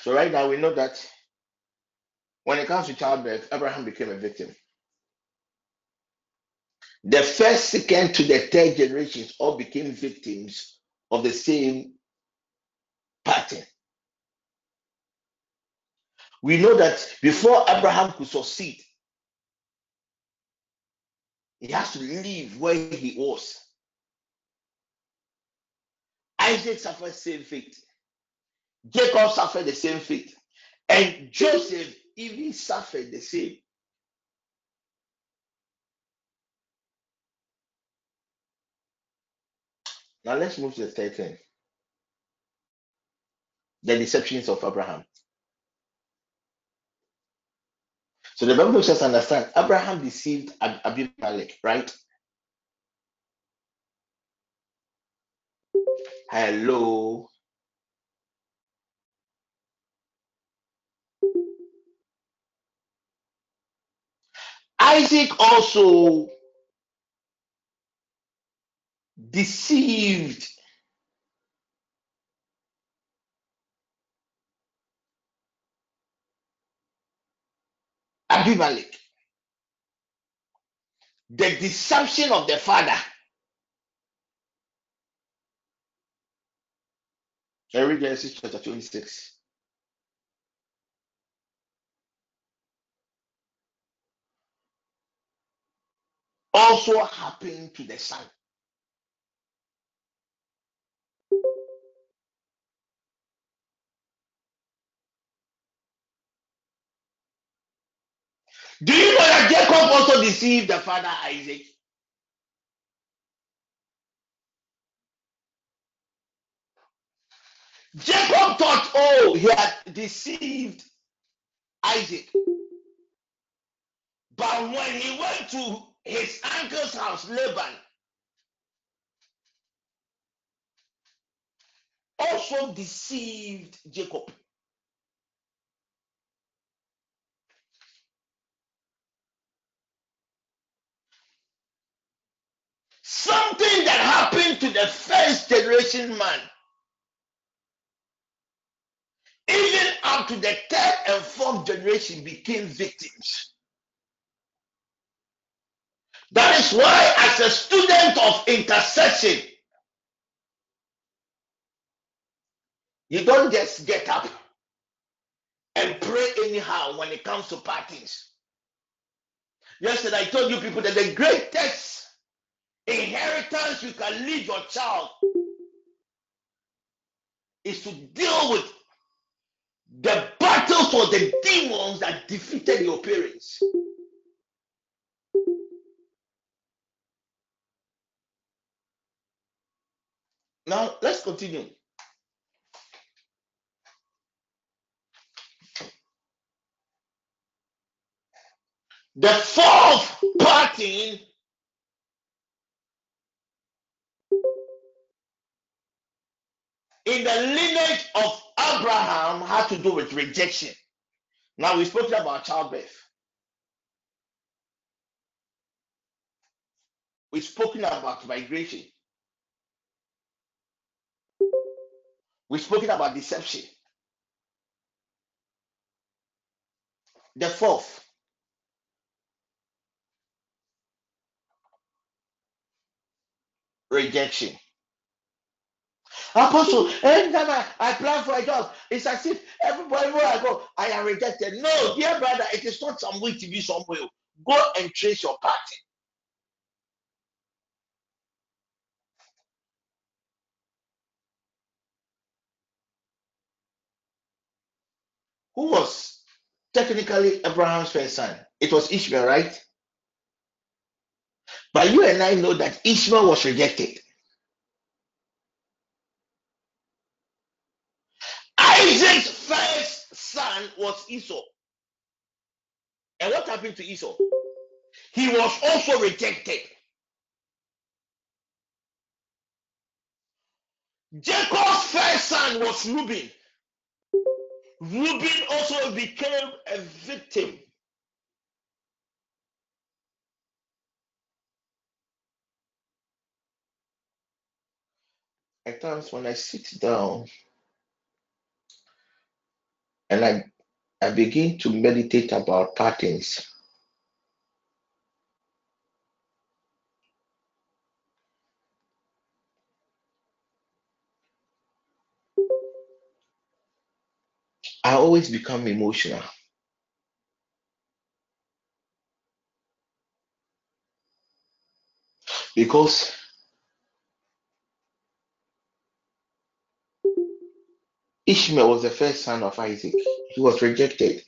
So right now we know that when it comes to childbirth, Abraham became a victim. The first, second to the third generations all became victims of the same pattern. We know that before Abraham could succeed, he has to leave where he was. Isaac suffered the same fate. Jacob suffered the same fate. And Joseph even suffered the same. Now let's move to the third thing. The deceptions of Abraham. So the Bible us understand Abraham deceived Abimelech, right? Hello. Isaac also deceived Abimelech. The deception of the father. I read Genesis chapter 26. Also happened to the son. Do you know that Jacob also deceived the father Isaac? Jacob thought, oh, he had deceived Isaac. But when he went to his uncle's house, Laban, also deceived Jacob. Something that happened to the first generation man, even up to the third and fourth generation, became victims. That is why, as a student of intercession, you don't just get up and pray anyhow when it comes to parties. Yesterday, I told you people that the greatest inheritance you can leave your child is to deal with the battles or the demons that defeated your parents. Now, let's continue. The fourth parting in the lineage of Abraham had to do with rejection. Now we spoke about childbirth. We've spoken about migration. We've spoken about deception. The fourth, rejection. Apostle, anytime I, I plan for a job, it's as if everybody where I go, I am rejected. No, dear brother, it is not some way to be somewhere. Go and trace your pattern. Who was technically Abraham's first son? It was Ishmael, right? But you and I know that Ishmael was rejected. Isaac's first son was Esau. And what happened to Esau? He was also rejected. Jacob's first son was Reuben. Reuben also became a victim. At times when I sit down and I, I begin to meditate about patterns, I always become emotional. Because Ishmael was the first son of Isaac. He was rejected.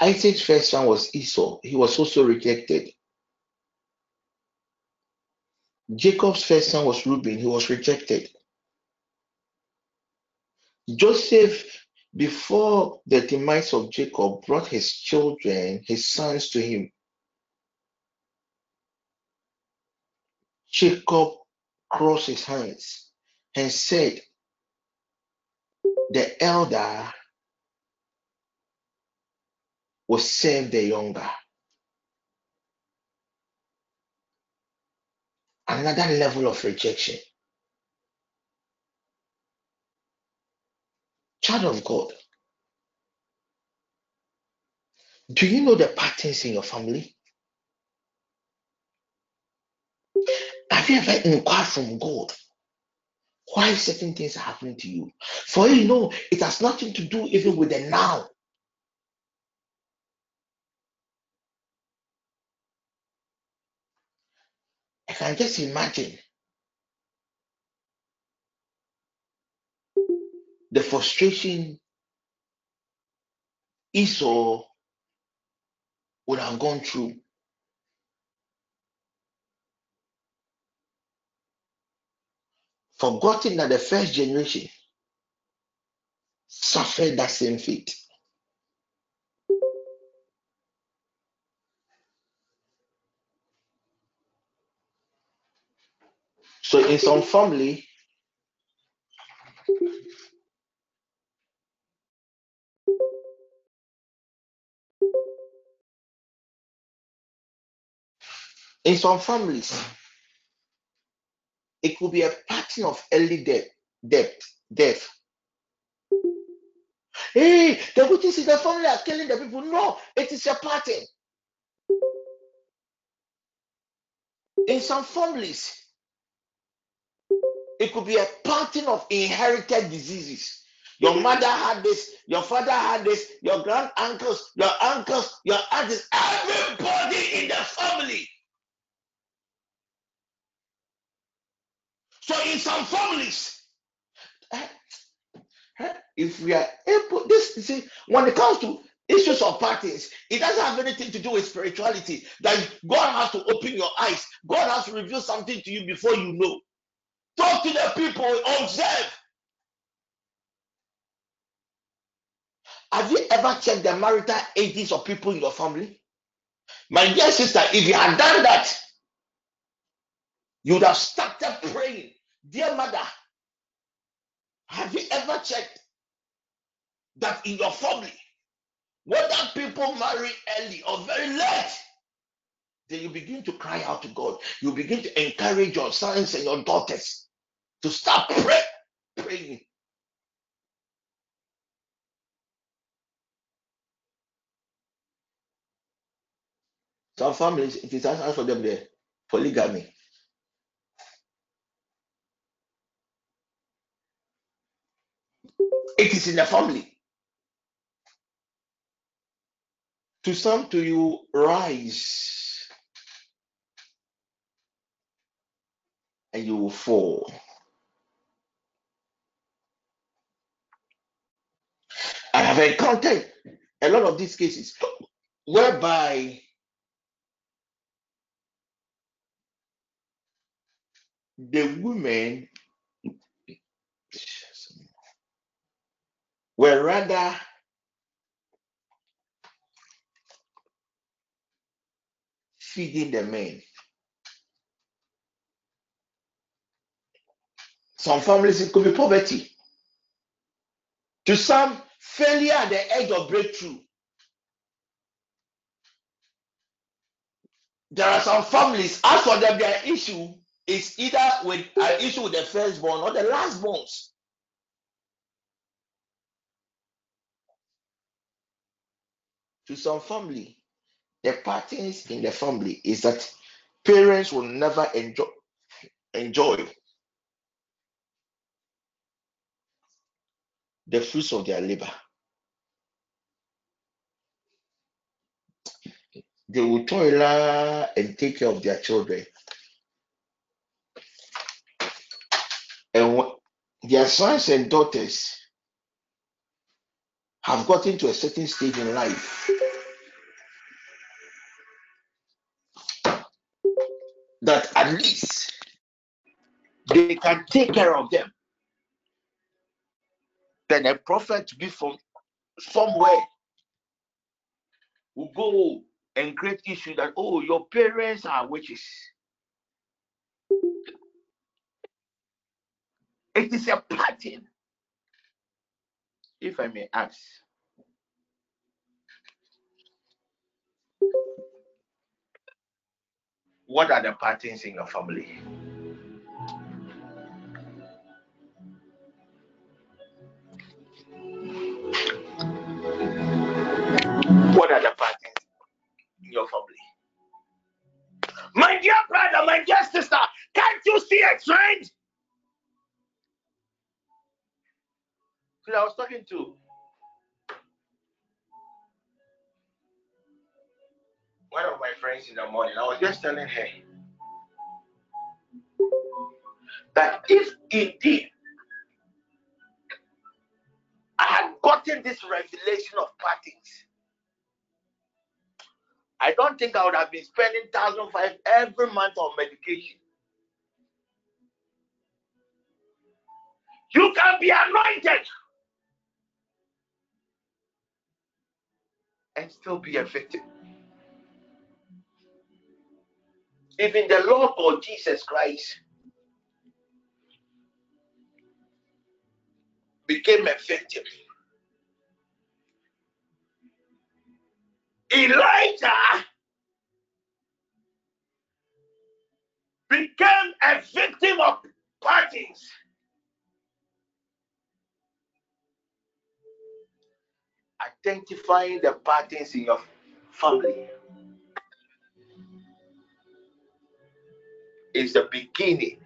Isaac's first son was Esau. He was also rejected. Jacob's first son was Reuben. He was rejected. Joseph, before the demise of Jacob, brought his children, his sons to him. Jacob crossed his hands and said, The elder will save the younger. Another level of rejection. Child of God, do you know the patterns in your family? Have you ever inquired from God why certain things are happening to you? For you know, it has nothing to do even with the now. I can just imagine the frustration Esau would have gone through. Forgotten that the first generation suffered that same fate. So in some family, in some families, it could be a pattern of early death, death, death. Hey, the witches in the family are killing the people. No, it is a pattern. In some families, it could be a pattern of inherited diseases. Your mother had this, your father had this, your grand uncles, your uncles, your aunts, everybody in the family. So in some families, if we are able, this see, when it comes to issues of parties, it doesn't have anything to do with spirituality. That God has to open your eyes, God has to reveal something to you before you know. Talk to the people, observe. Have you ever checked the marital ages of people in your family? My dear sister, if you had done that, you would have started praying. Dear mother, have you ever checked that in your family, whether people marry early or very late, then you begin to cry out to God. You begin to encourage your sons and your daughters to start pray, praying. Some families, it is answer for them there polygamy. It is in the family. To some, to you rise and you will fall. I have encountered a lot of these cases whereby the women were rather feeding the men. Some families, it could be poverty. To some, failure at the edge of breakthrough. There are some families, as for them, their issue is either with an issue with the firstborn or the lastborns. To some family, the patterns in the family is that parents will never enjoy enjoy the fruits of their labor. They will toil and take care of their children. And their sons and daughters have gotten to a certain stage in life that at least they can take care of them. Then a prophet be from somewhere will go and create issue that oh your parents are witches. It is a pattern. If I may ask. What are the patterns in your family? What are the patterns in your family? My dear brother, my dear sister, can't you see a trend? Because I was talking to one of my friends in the morning. I was just telling her that if indeed I had gotten this revelation of patterns, I don't think I would have been spending thousand five every month on medication. You can be anointed and still be a victim. Even the Lord or Jesus Christ became a victim. Elijah became a victim of parties. Identifying the patterns in your family. Is the beginning.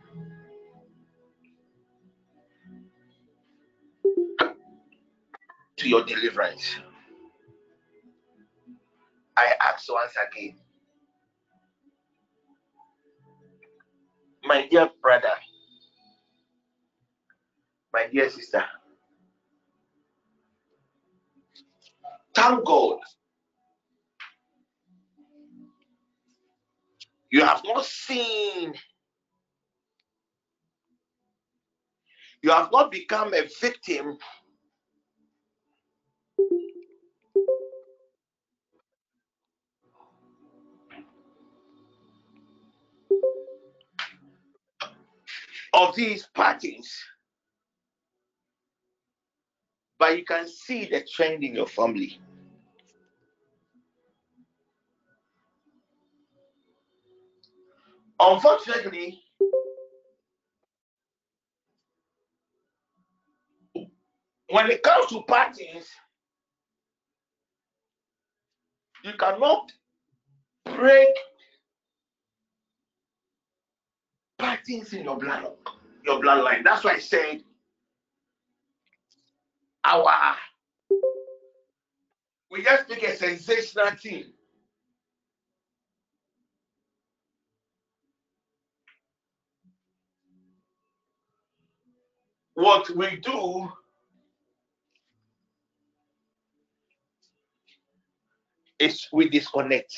To your deliverance. I ask once again, my dear brother, my dear sister, thank God you have not seen, you have not become a victim of these parties. But you can see the trend in your family. Unfortunately, when it comes to parties, you cannot break patterns in your blood, your bloodline. That's why I said our we just pick a sensational team. What we do is we disconnect.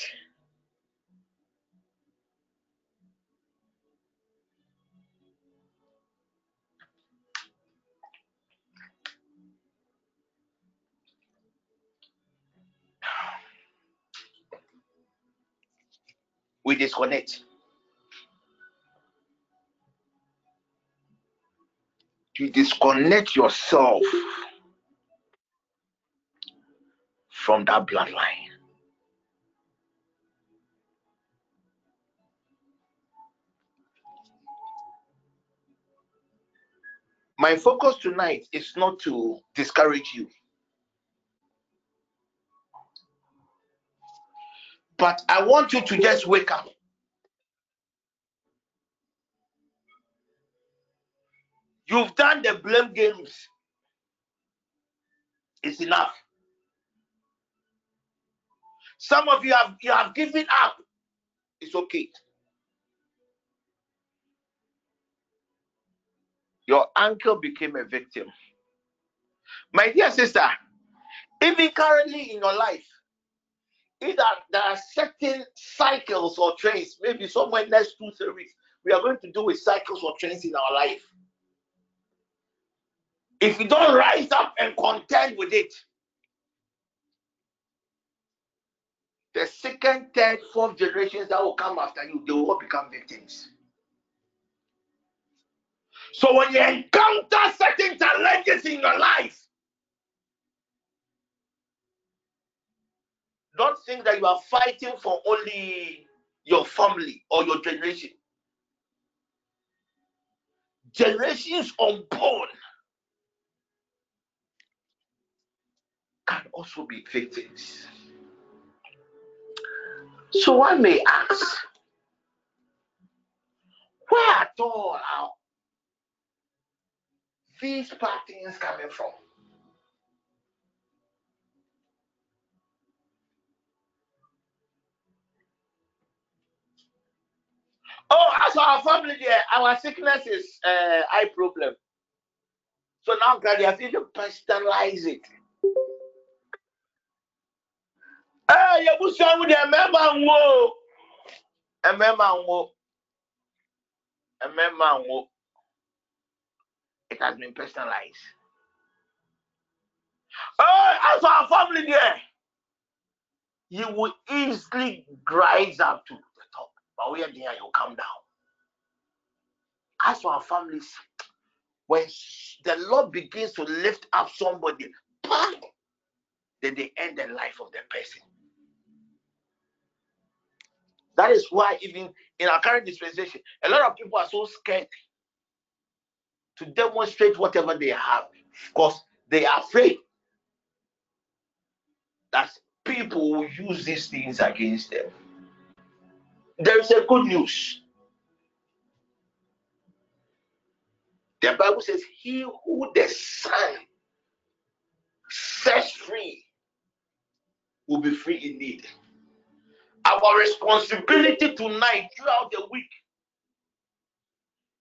we disconnect. You disconnect yourself from that bloodline. My focus tonight is not to discourage you, but I want you to just wake up. You've done the blame games. It's enough. Some of you have you have given up. It's okay. Your uncle became a victim. My dear sister, even currently in your life, either there are certain cycles or trends, maybe somewhere next two, three weeks, we are going to do with cycles or trends in our life. If you don't rise up and contend with it, the second, third, fourth generations that will come after you, they will become victims. So when you encounter certain challenges in your life, don't think that you are fighting for only your family or your generation. Generations unborn can also be victims. So one may ask, where at all are these patterns coming from? Oh, as our family there, our sickness is uh, eye problem. So now God, you have to personalize it. Nwo mmarima nwo it has been personalized. Oh as for our family there you will easily rise up to the top. But we are there you come down. As for our families when the lord begins to lift up somebody then they end the life of the person that is why, even in our current dispensation, a lot of people are so scared to demonstrate whatever they have because they are afraid that people will use these things against them. There is a good news. The Bible says, He who the Son sets free will be free indeed. Our responsibility tonight throughout the week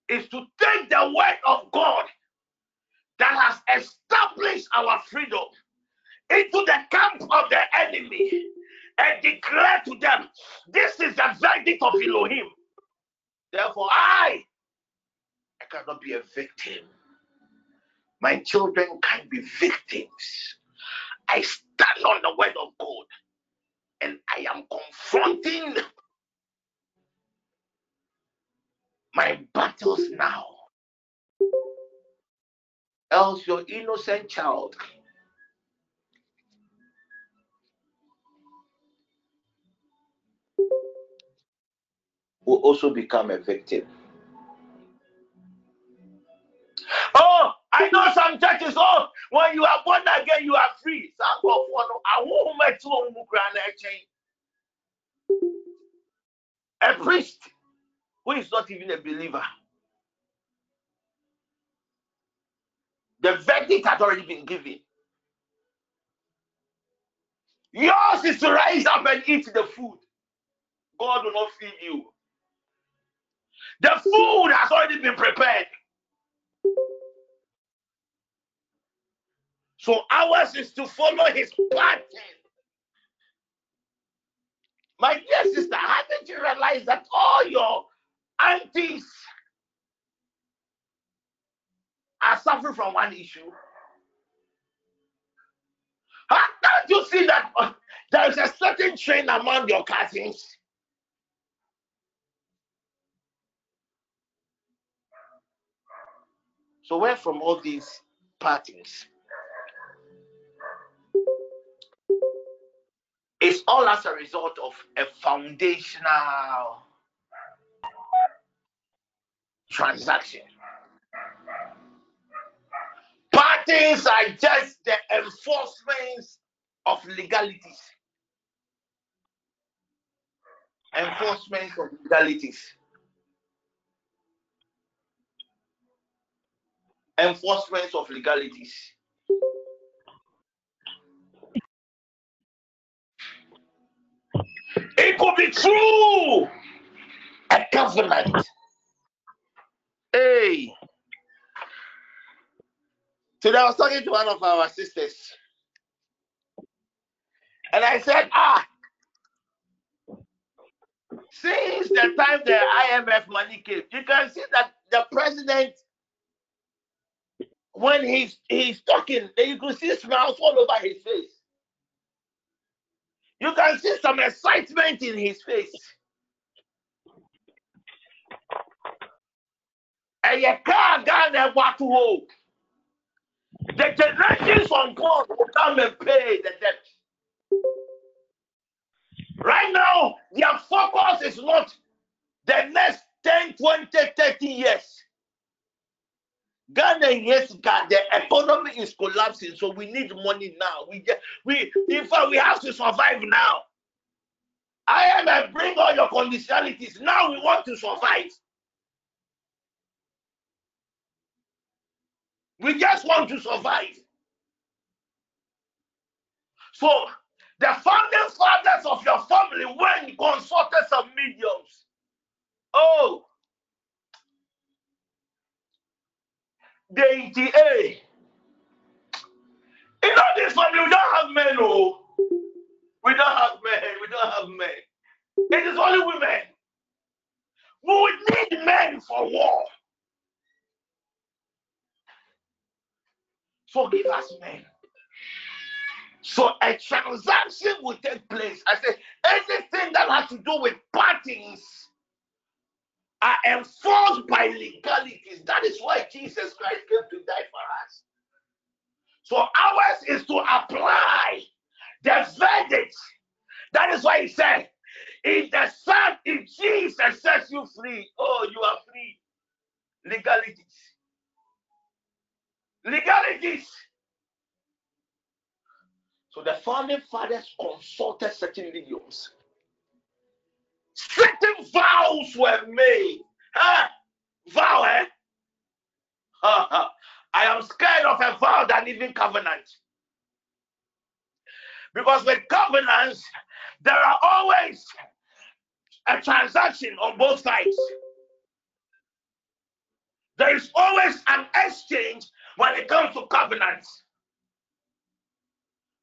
is to take the word of God that has established our freedom into the camp of the enemy and declare to them, This is the verdict of Elohim. Therefore, I, I cannot be a victim. My children can be victims. I stand on the word of God and I am confronting my battles now. Else, your innocent child will also become a victim. Oh, I know some churches. Oh, when you are born again, you are free. A priest who is not even a believer. The verdict has already been given. Yours is to rise up and eat the food. God will not feed you. The food has already been prepared. So ours is to follow his pattern. My dear sister, haven't you realized that all your aunties are suffering from one issue? Don't you see that uh, there is a certain trend among your cousins? So where from all these patterns? It's all as a result of a foundational transaction. Parties are just the enforcements of legalities. Enforcement of legalities. Enforcement of legalities. It could be true. A covenant. Hey. Today I was talking to one of our sisters. And I said, ah, since the time the IMF money came, you can see that the president, when he's he's talking, you can see smiles all over his face. You can see some excitement in his face. And you can't get what to hold. The generations from God will come and pay the debt. Right now, their focus is not the next 10, 20, 30 years. Ghana, yes, God, the economy is collapsing, so we need money now. We get, we, in fact, we have to survive now. I am a bring all your conditionalities. Now we want to survive. We just want to survive. So the founding fathers of your family went consulted some mediums. Oh, deity A. You know this family, we don't have men, oh. We don't have men. We don't have men. It is only women. We would need men for war. So give us men. So a transaction will take place. I say anything that has to do with parties are enforced by legalities. That is why Jesus Christ came to die for us. So ours is to apply the verdict. That is why he said, if the Son, if Jesus sets you free, oh, you are free. Legalities. Legalities. So the founding fathers consulted certain legions. Certain vows were made. Huh? Vow, eh? I am scared of a vow than even covenant. Because with covenants, there are always a transaction on both sides. There is always an exchange when it comes to covenants.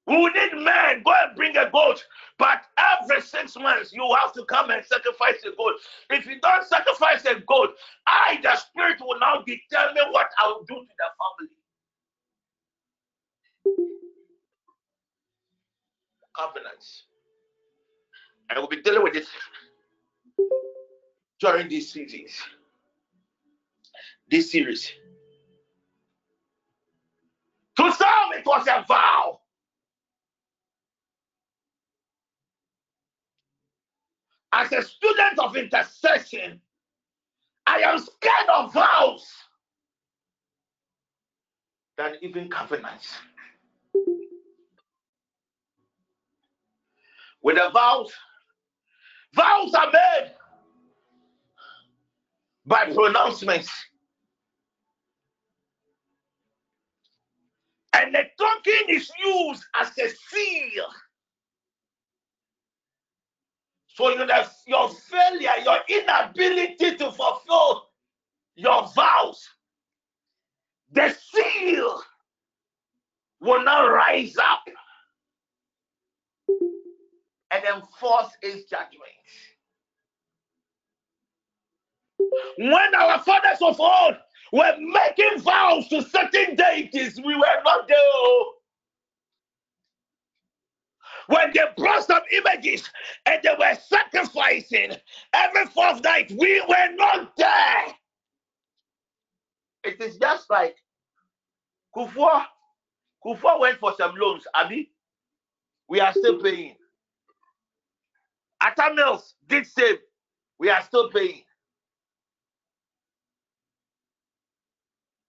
We need men. Go and bring a goat. But every six months, you have to come and sacrifice a goat. If you don't sacrifice a goat, I, the spirit, will now determine what I will do to the family. Covenants. And we'll be dealing with it during these seasons, this series. To some, it was a vow. As a student of intercession, I am scared of vows than even covenants. With the vows, vows are made by pronouncements. And the token is used as a seal. So you your failure, your inability to fulfill your vows, the seal will not rise up and enforce its judgment. When our fathers of old were making vows to certain deities, we were not there. Oh. When they brought some images and they were sacrificing every fourth night, we were not there. It is just like Kufuor. Kufuor went for some loans, Abi. We are still paying. Atta Mills did same. We are still paying.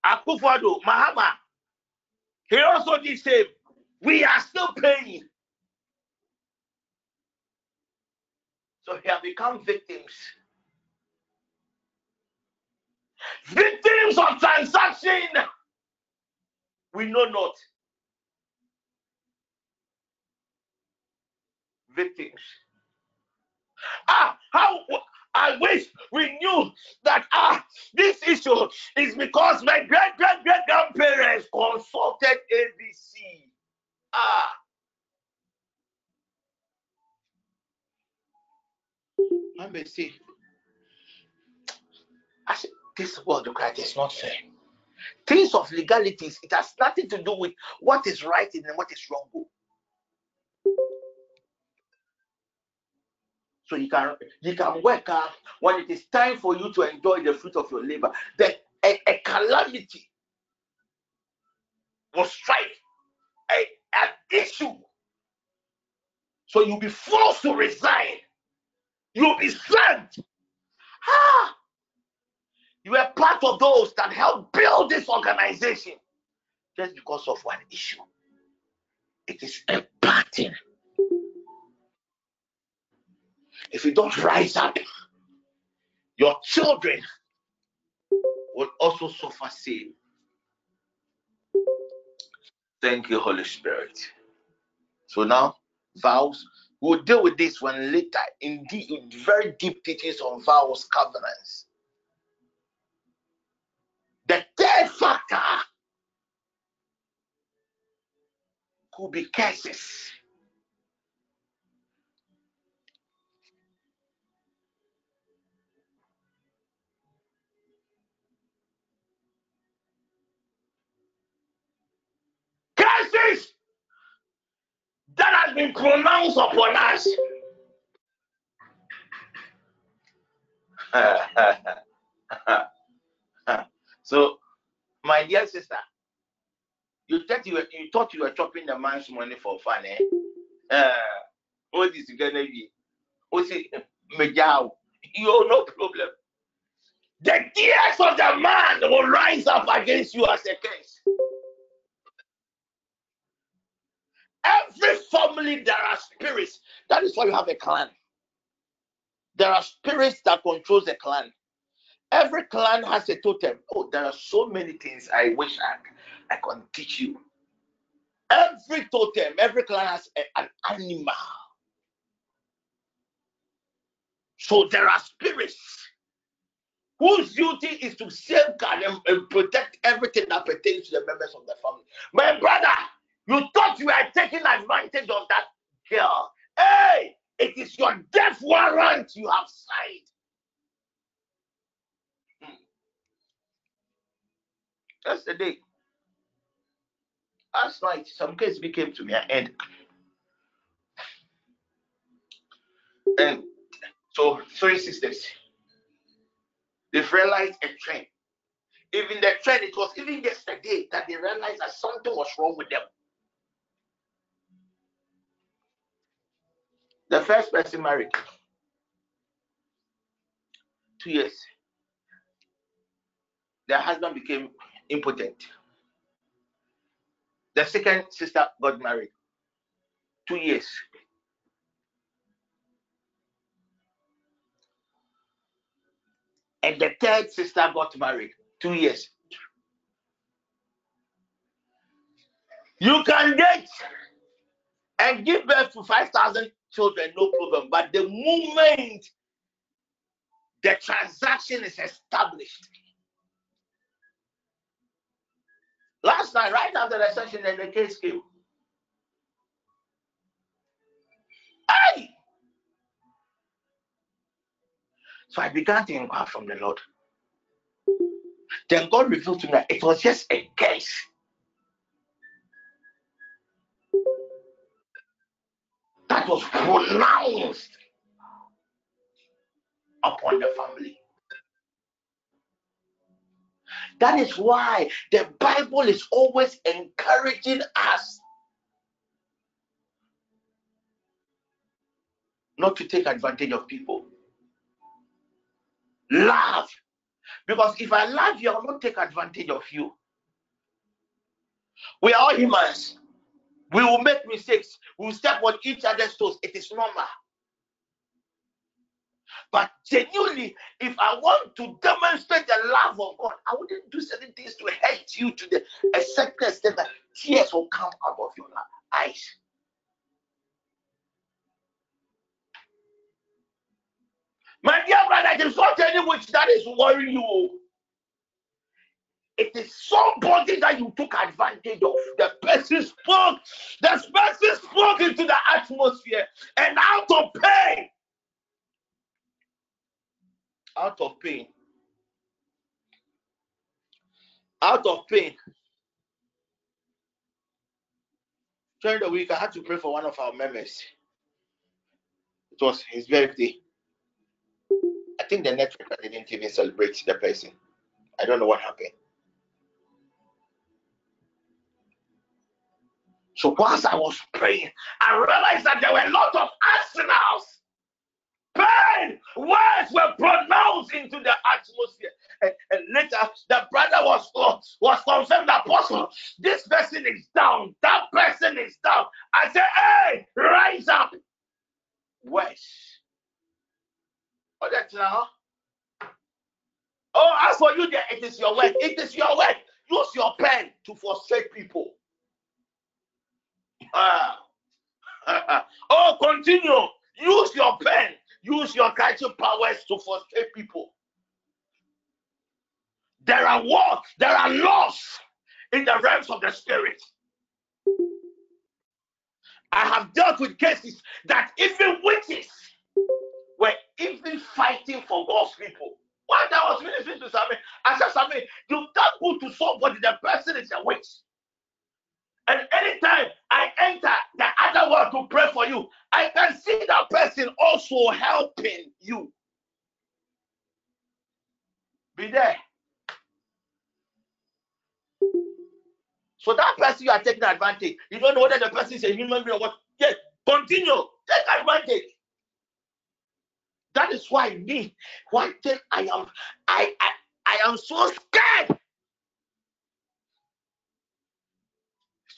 Akufo-Addo, Mahama, he also did same. We are still paying. So we have become victims. Victims of transaction. We know not. Victims. Ah, how I wish we knew that ah, this issue is because my great great great grandparents consulted ABC. Ah. Let me see. I said, this world Christ is not fair. Things of legalities, it has nothing to do with what is right and what is wrong. so you can you can work out when it is time for you to enjoy the fruit of your labor. Then a, a calamity will strike a, an issue. So you'll be forced to resign. You'll be sent. Ah, you are part of those that help build this organization just because of one issue. It is a pattern if you don't rise up, your children will also suffer sin. Thank you, Holy Spirit. So now, vows. We'll deal with this one later in, the in very deep teachings on vows, covenants. The third factor could be curses. Curses! Been pronounced upon us. so, my dear sister, you thought you were you thought you were chopping the man's money for fun, eh? Uh, all this gonna be, oh see, you no problem. The tears of the man will rise up against you as a case. Every family there are spirits. That is why you have a clan. There are spirits that controls the clan. Every clan has a totem. Oh, there are so many things I wish I, I can teach you. Every totem, every clan has a, an animal. So there are spirits whose duty is to safeguard and, and protect everything that pertains to the members of the family. My brother, you thought you were taking advantage of that girl. Hey, it is your death warrant you have signed. Hmm. That's. Last night, some case became to me and and so three sisters They've realized a trend. Even the trend, it was even yesterday that they realized that something was wrong with them. The first person married two years. Their husband became impotent. The second sister got married two years. and the third sister got married two years. You can date and give birth to 5,000 children, no problem. But the moment the transaction is established, last night, right after the session, and the case came. Hey! So I began to inquire from the Lord. Then God revealed to me that it was just a case. That was pronounced upon the family. That is why the Bible is always encouraging us not to take advantage of people. Love. Because if I love you, I will not take advantage of you. We are all humans. We will make mistakes. We will step on each other's toes. It is normal. But genuinely, if I want to demonstrate the love of God, I wouldn't do certain things to hurt you to the extent that tears will come out of your eyes. My dear brother, it is not any witch that is worrying you. It is somebody that you took advantage of. The person spoke, the person spoke into the atmosphere, and out of pain, out of pain, out of pain. During the week, I had to pray for one of our members. It was his birthday. I think the network didn't even celebrate the person. I don't know what happened. So whilst I was praying, I realized that there were a lot of arsenals. Pain words were pronounced into the atmosphere. And, and later, the brother was was confirmed apostle. This person is down. That person is down. I said, hey, rise up. Words Oh, that's now. Oh, as for you, there, it is your word. It is your word. Use your pen to frustrate people. Oh, continue. Use your pen. Use your catching powers to frustrate people. There are wars. There are laws in the realms of the spirit. I have dealt with cases that even witches were even fighting for God's people. Time I was ministering to Sammy, I said, Sammy, you can't go to somebody, the person is a witch. And anytime I enter the other world to pray for you, I can see that person also helping you. Be there. So that person you are taking advantage, you don't know whether the person is a human being or what. Yes, continue. Take advantage. That is why me, thing I am, I, I, I am so scared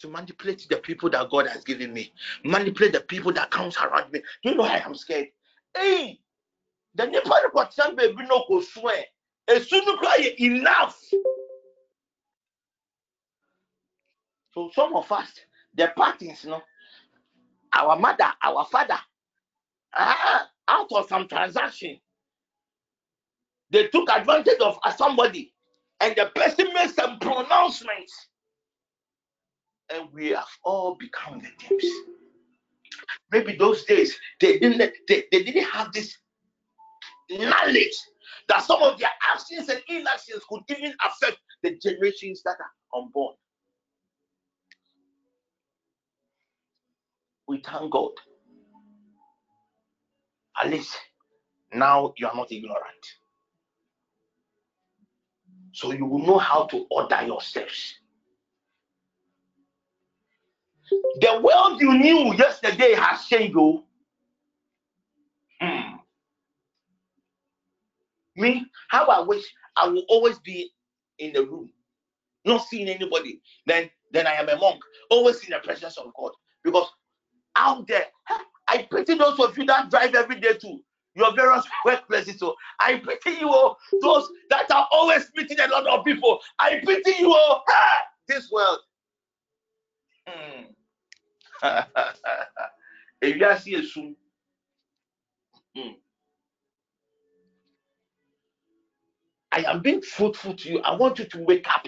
to manipulate the people that God has given me, manipulate the people that comes around me. Do you know why I am scared? Hey, the Nepal reporter baby no go swear. As soon cry enough. So some of us, the parties, you know, our mother, our father, ah, out of some transaction, they took advantage of somebody, and the person made some pronouncements, and we have all become the victims. Maybe those days they didn't they, they didn't have this knowledge that some of their actions and inactions could even affect the generations that are unborn. We thank God. At least now you are not ignorant. So you will know how to order your steps. The world you knew yesterday has changed. Oh. Hmm. Me, how I wish I will always be in the room, not seeing anybody. Then, then I am a monk, always in the presence of God. Because out there, I pity those of you that drive every day to your various workplaces. So I pity you, all, those that are always meeting a lot of people. I pity you, all. this world. Hmm. a soon. Hmm. I am being fruitful to you. I want you to wake up.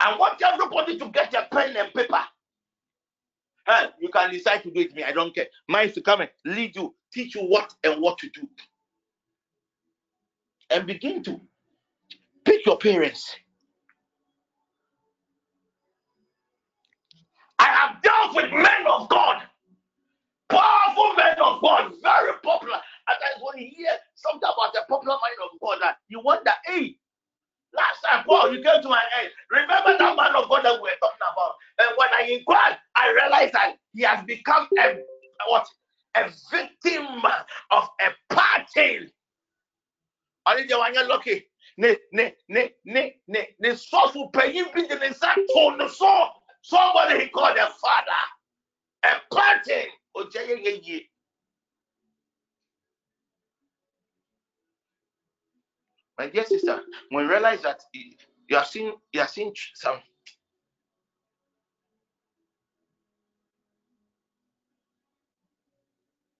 I want everybody to get a pen and paper. Hey, you can decide to do it with me. I don't care. Mine is to come and lead you, teach you what and what to do. And begin to pick your parents. I have dealt with men of God, powerful men of God, very popular. And that's when you hear something about the popular man of God, that you wonder, hey, last time, Paul, you came to my head. Remember that man of God that we were talking about? And when I inquired, I realized that he has become a what? A victim of a party. Only the one you're lucky. Ne ne ne ne ne ne source will pay you be the on the soul. Somebody he called a father. A party. My dear sister, when you realize that you are seeing you are seeing some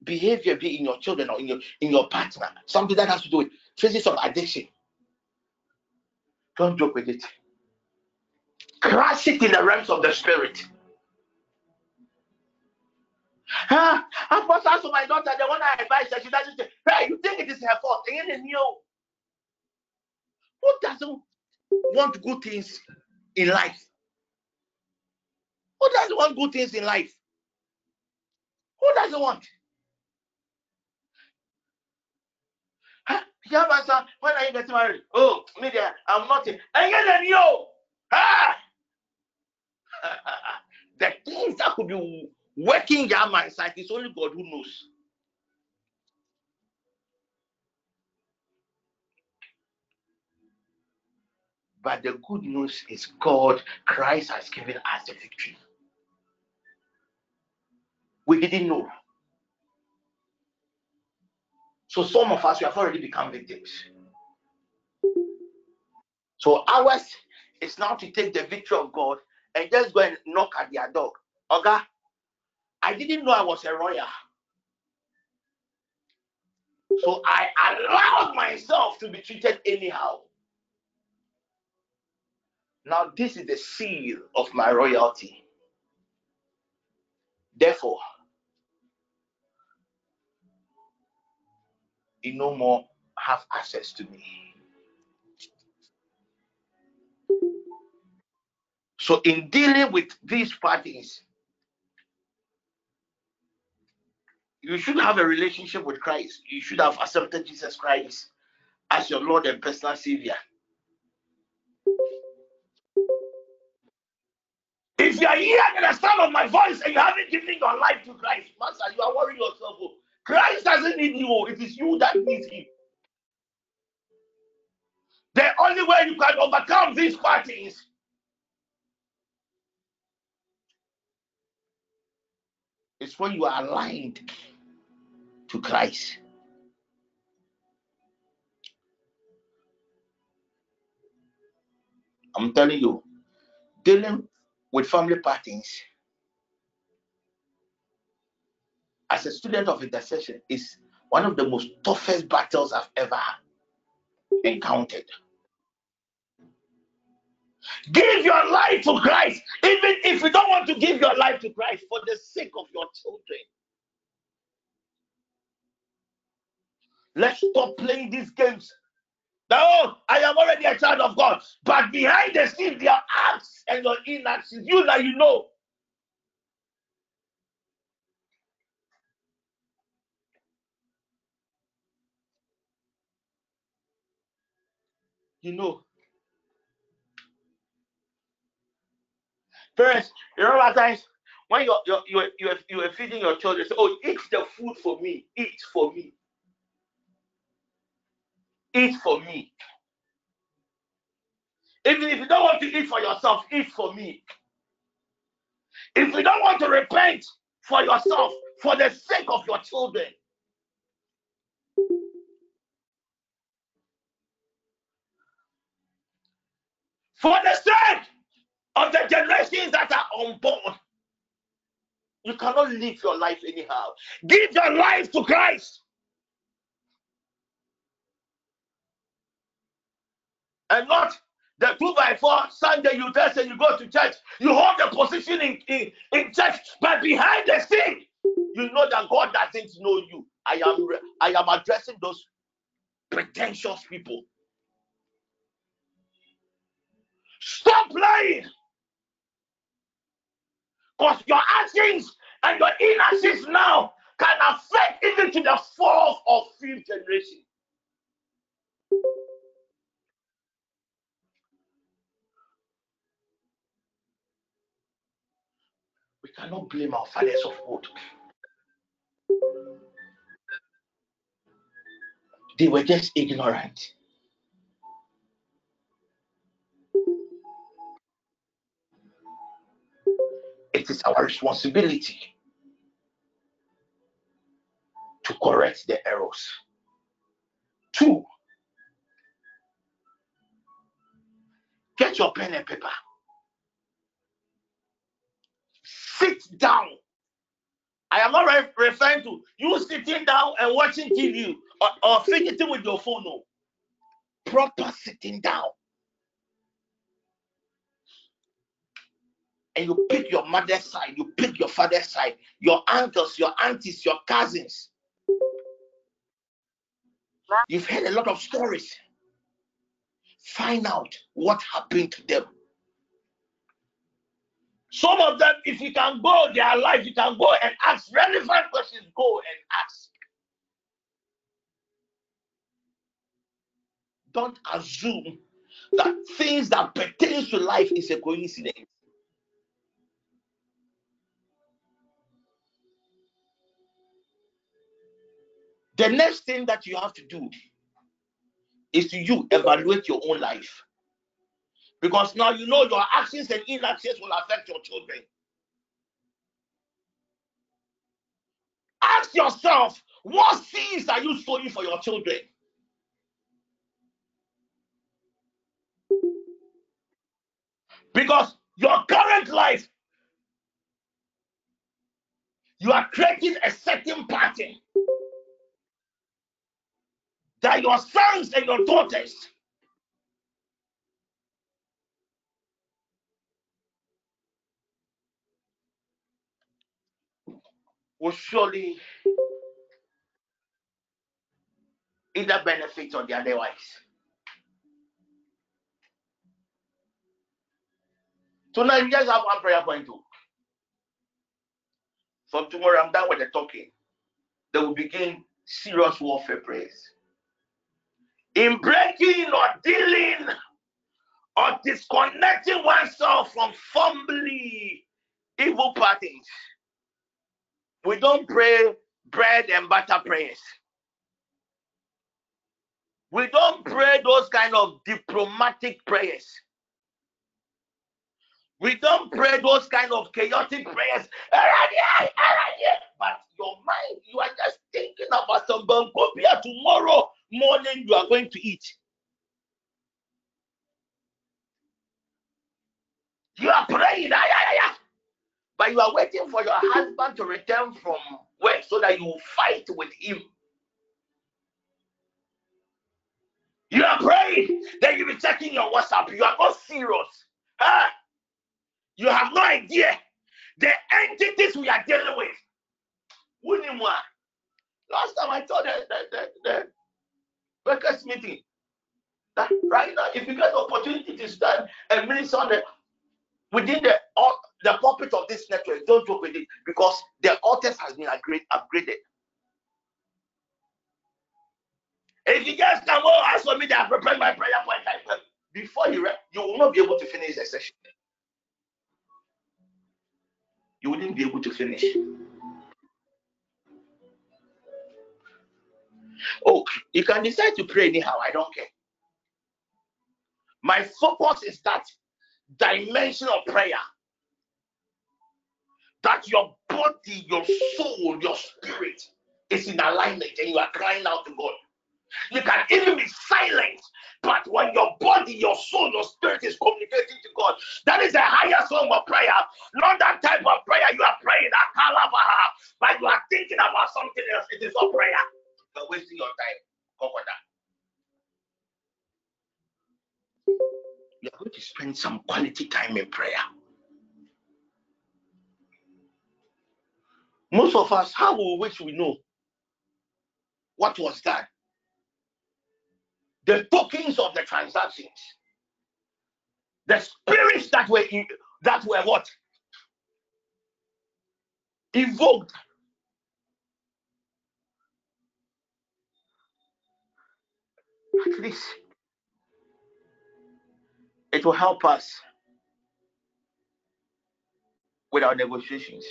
behavior be in your children or in your in your partner, something that has to do with traces of addiction. Don't joke with it. Crash it in the realms of the spirit. Huh? I'm to my daughter, the one I advise her, she doesn't say, Hey, you think it is her fault? And then you who doesn't want good things in life? Who doesn't want good things in life? Who doesn't want? Yeah, my son, when are you getting married? Oh, media, I'm not. And then you, ah, the things that could be working your mind side is only God who knows. But the good news is God, Christ has given us the victory. We didn't know. So some of us we have already become victims. So ours is now to take the victory of God and just go and knock at their door. Okay? I didn't know I was a royal. So I allowed myself to be treated anyhow. Now, this is the seal of my royalty. Therefore, you no more have access to me. So, in dealing with these parties, you should have a relationship with Christ. You should have accepted Jesus Christ as your Lord and personal Savior. If you are hearing the sound of my voice and you haven't given your life to Christ, Master, you are worrying yourself. Oh. Christ doesn't need you, oh. it is you that needs Him. The only way you can overcome these parties is when you are aligned to Christ. I'm telling you, dealing with family parties as a student of intercession is one of the most toughest battles I've ever encountered. Give your life to Christ, even if you don't want to give your life to Christ for the sake of your children. Let's stop playing these games. Now, oh, I am already a child of God, but behind the scenes, are acts and your inactions. You that you know. You know. Parents, you remember times when you're, you're, you're, you're, you're feeding your children, say, Oh, eat the food for me, eat for me. Eat for me. Even if you don't want to eat for yourself, eat for me. If you don't want to repent for yourself, for the sake of your children, for the sake of the generations that are unborn, you cannot live your life anyhow. Give your life to Christ. And not the two by four Sunday you dress and you go to church. You hold the position in, in, in church, but behind the scene, you know that God doesn't know you. I am I am addressing those pretentious people. Stop lying. Because your actions and your inactions now can affect even to the fourth or fifth generation. We cannot blame our fathers of old. They were just ignorant. It is our responsibility to correct the errors. Two, get your pen and paper. sit down. I am not re- referring to you sitting down and watching TV or, or fidgeting with your phone. No. Proper sitting down. And you pick your mother's side, you pick your father's side, your uncles, your aunties, your cousins. You've heard a lot of stories. Find out what happened to them. Some of them, if you can go their life, you can go and ask relevant questions. Go and ask. Don't assume that things that pertain to life is a coincidence. The next thing that you have to do is to you evaluate your own life. Because now you know your actions and inactions will affect your children. Ask yourself, what seeds are you sowing for your children? Because your current life, you are creating a certain pattern that your sons and your daughters will surely either benefit or the otherwise. Tonight, we just have one prayer point too. From tomorrow, I'm done with the talking. They will begin serious warfare prayers. In breaking or dealing or disconnecting oneself from family evil parties, we don't pray bread and butter prayers. We don't pray those kind of diplomatic prayers. We don't pray those kind of chaotic prayers. But your mind, you are just thinking about some bankopia tomorrow morning you are going to eat. You are praying, ah, but you are waiting for your husband to return from work so that you will fight with him. You are praying, then you will be checking your WhatsApp. You are not serious. Huh? You have no idea the entities we are dealing with. Last time I told the, the, the workers meeting that right now, if you get the opportunity to stand and minister on the within the the pulpit of this network, don't joke with it because the altars has been upgrade, upgraded. If you just come over, ask for me I prepare my prayer point. Before you, you will not be able to finish the session. You wouldn't be able to finish. Oh, you can decide to pray anyhow. I don't care. My focus is that dimension of prayer that your body, your soul, your spirit is in alignment and you are crying out to God. You can even be silent, but when your body, your soul, your spirit is communicating to God, that is a higher form of prayer. Not that type of prayer you are praying ah, Kalabaha, but you are thinking about something else. It is not prayer. You're wasting your time. Kokoda. You're going to spend some quality time in prayer. Most of us, how we wish we know what was that? The tokens of the transactions, the spirits that were in, that were what evoked. At least it will help us with our negotiations.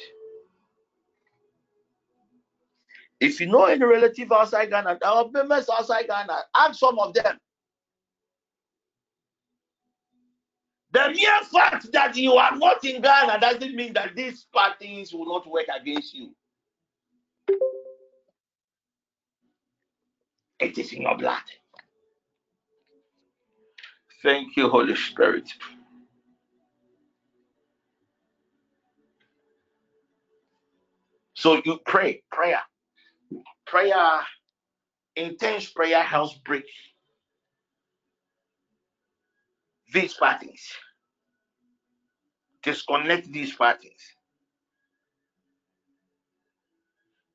If you know any relative outside Ghana, our members outside Ghana, ask some of them. The mere fact that you are not in Ghana doesn't mean that these parties will not work against you. It is in your blood. Thank you, Holy Spirit. So you pray, prayer prayer, intense prayer helps break these parties, disconnect these parties.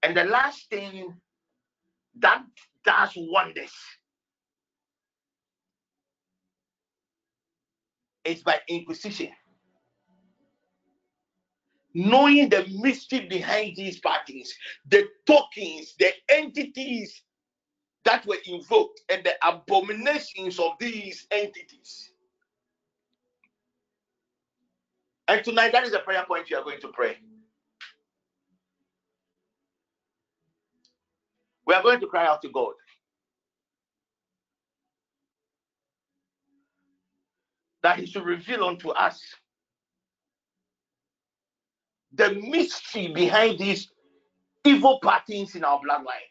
And the last thing that does wonders is by inquisition knowing the mystery behind these parties, the tokens, the entities that were invoked, and the abominations of these entities. And tonight, that is a prayer point you are going to pray. We are going to cry out to God. That He should reveal unto us the mystery behind these evil patterns in our bloodline.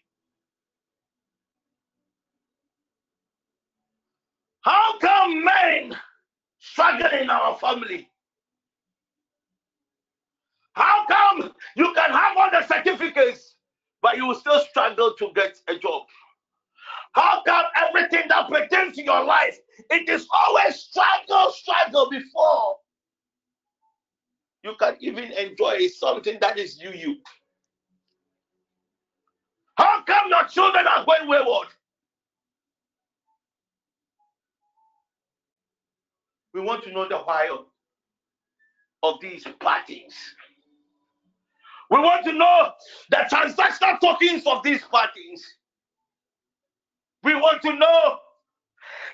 How come men struggle in our family? How come you can have all the certificates, but you will still struggle to get a job? How come everything that pertains to your life, it is always struggle, struggle before you can even enjoy something that is you, you. How come your children are going wayward? We want to know the why. of these parties. We want to know the transactional tokens of these parties. We want to know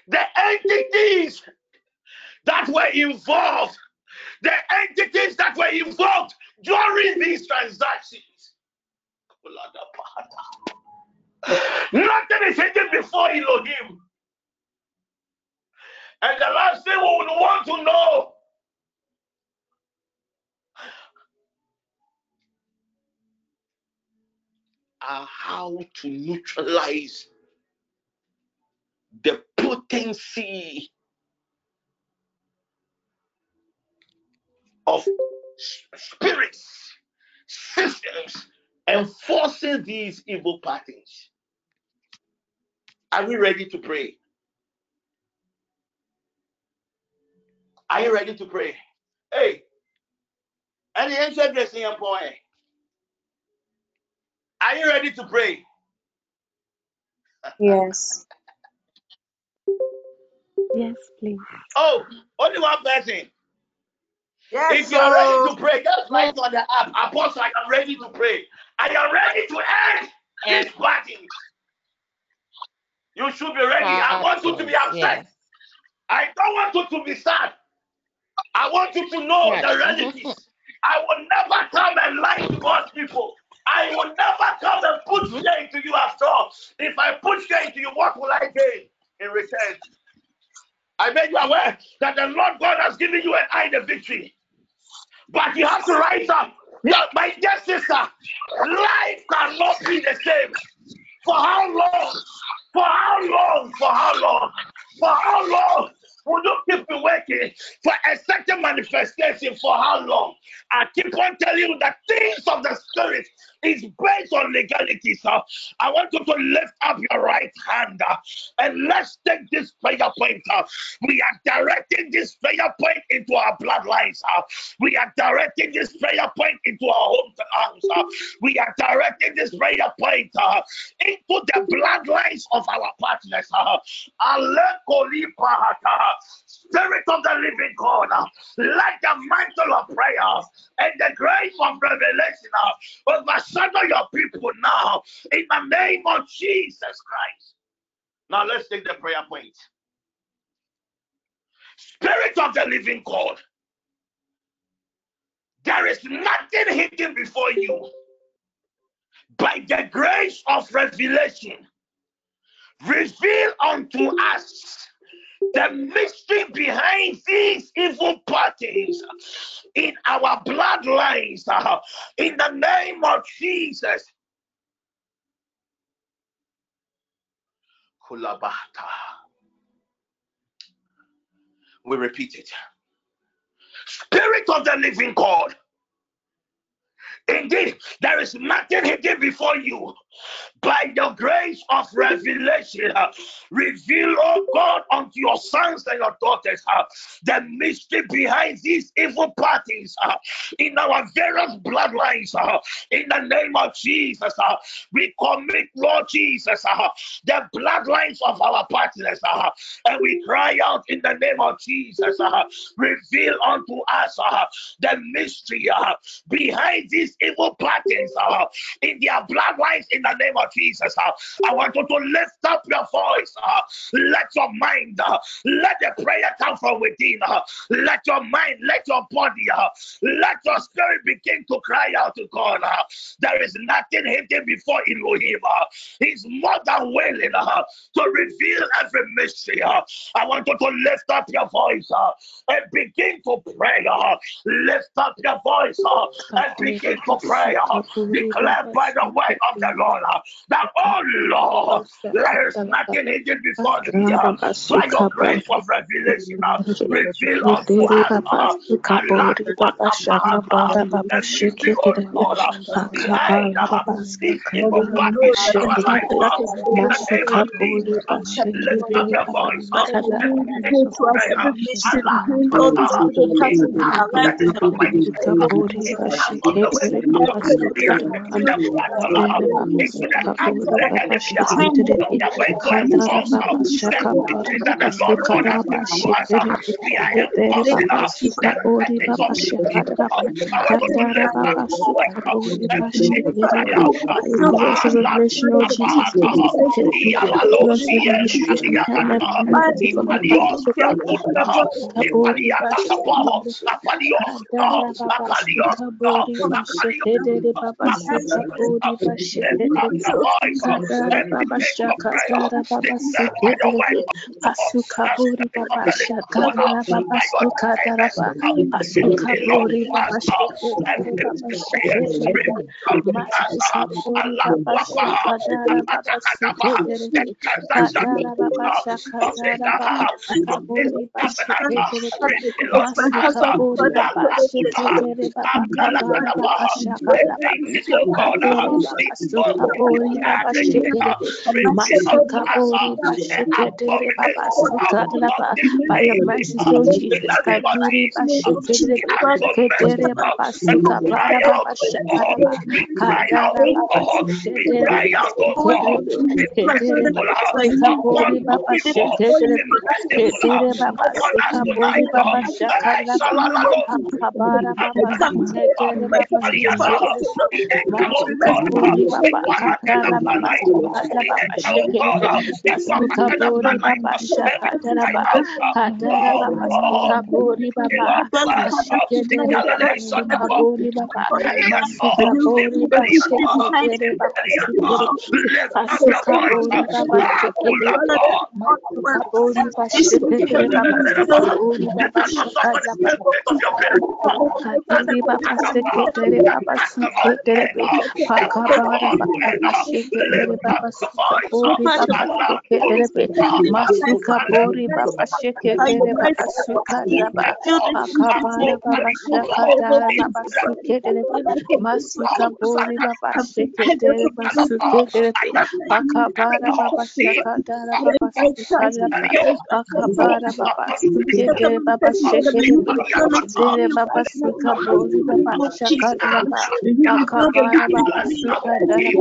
the entities that were involved, the entities that were involved during these transactions. Nothing is hidden before Elohim. And the last thing we would want to know are how to neutralize the potency of spirits, systems, enforcing these evil patterns. Are we ready to pray? Are you ready to pray? Hey, any answer dressing your point? Are you ready to pray? Yes. Yes, please. Oh, only one person. Yes, if you are ready to so pray, just write on the app. Apostle, I am ready to pray. I am ready to end this party. You should be ready. I want you to be upset. Yes. I don't want you to be sad. I want you to know Right. the realities. I will never come and lie to God's people. I will never come and put mm-hmm. fear into you after all. If I put fear into you, what will I gain in return? I made you aware that the Lord God has given you and I the victory. But you have to rise up. My dear sister, life cannot be the same. For how long? For how long? For how long? For how long? Will you keep me working for a certain manifestation? For how long? I keep on telling you that things of the on legalities. I want you to lift up your right hand uh, and let's take this prayer point. uh. We are directing this prayer point into our bloodlines. uh. We are directing this prayer point into our hometowns. We are directing this prayer point into the bloodlines of our partners. Uh. Spirit of the living God, uh, let the mantle of prayer and the grace of revelation uh, overshadow your people now in the name of Jesus Christ. Now let's take the prayer point. Spirit of the living God, there is nothing hidden before you. By the grace of revelation, reveal unto us the mystery behind these evil parties in our bloodlines uh, in the name of Jesus. We repeat it. Spirit of the living God. Indeed, there is nothing hidden before you. By the grace of revelation, uh, reveal, oh God, unto your sons and your daughters uh, the mystery behind these evil parties uh, in our various bloodlines. uh, in the name of Jesus, uh, we commit, Lord Jesus, uh, the bloodlines of our partners, and we cry out in the name of Jesus. reveal unto us the mystery behind these evil parties uh, in their bloodlines in the name of Jesus. uh. I want you to lift up your voice. uh, let your mind, uh, let the prayer come from within. Uh, let your mind, let your body, uh, let your spirit begin to cry out to God. Uh, there is nothing hidden before Elohim. he's more than willing to reveal every mystery. I want you to lift up your voice and begin to pray. lift up your voice and begin to pray. declare by the word of the Lord uh, that, oh Lord, there is nothing hidden before thee. uh, by your grace of revelation, uh, reveal unto us uh, Allah, Allah, Allah, mystery, oh Lord, behind this evil bad in our life, Masuka Bori lift up your voice, Kada Revelation, oh Jesus, Asukaburi baba shakara baba sukadara baba baba shakara baba shakara masukaburi baba shakadara baba sukadara kadara baba shakadara baba sukaburi baba shakadara masukaburi baba shakadara baba kabara baba shakadara kadara baba sukaburi baba shakadara masukaburi baba shakadara baba sukadara by your mercy, so Jesus. Kaduri bashikere kedere baba suka para baba shakara ba baba shikere kedere baba suka bori baba shikere kedere baba suka bori baba shakara kabara baba shikere baba shikere baba kadara baba suka bori baba baba baba baba baba baba baba baba baba baba baba baba baba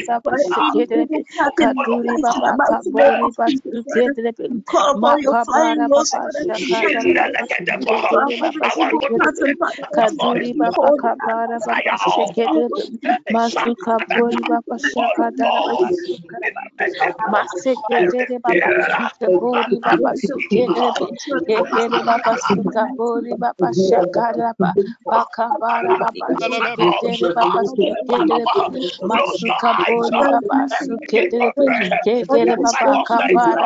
baba baba baba baba baba baba baba baba shakara baba sukere masekere baba suka bori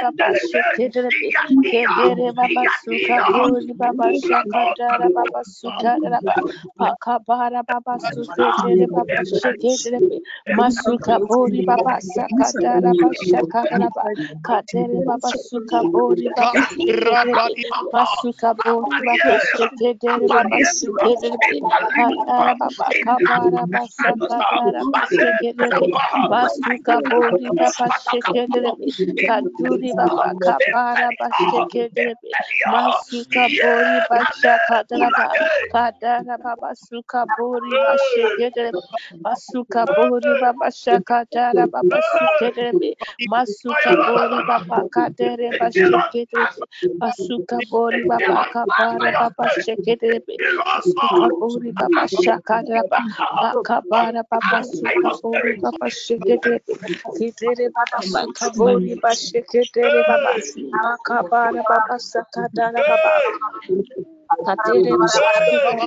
baba sukere kekere baba suka bori baba bakabara baba masuka bori baba ketere baba kabara shiketere ketere baba suka bori baba shakaraba bakabara baba suka bori baba ketere baba suka bori baba masakadara baba kaduri baba suka bori baba kedere baba suka bori baba masuka bori baba sakadara baba shakadara baba suka bori masuka bori baba shekedere baba kadara baba kabara baba sakadara baba shekedere masuka bori baba kabara baba shekedebe masuka bori bori bori baba masuka bori baba kabara baba suka bori baba bori shekerebe kitere baba suka bori baba shekerebe baba akabara baba sakadara baba Katere baba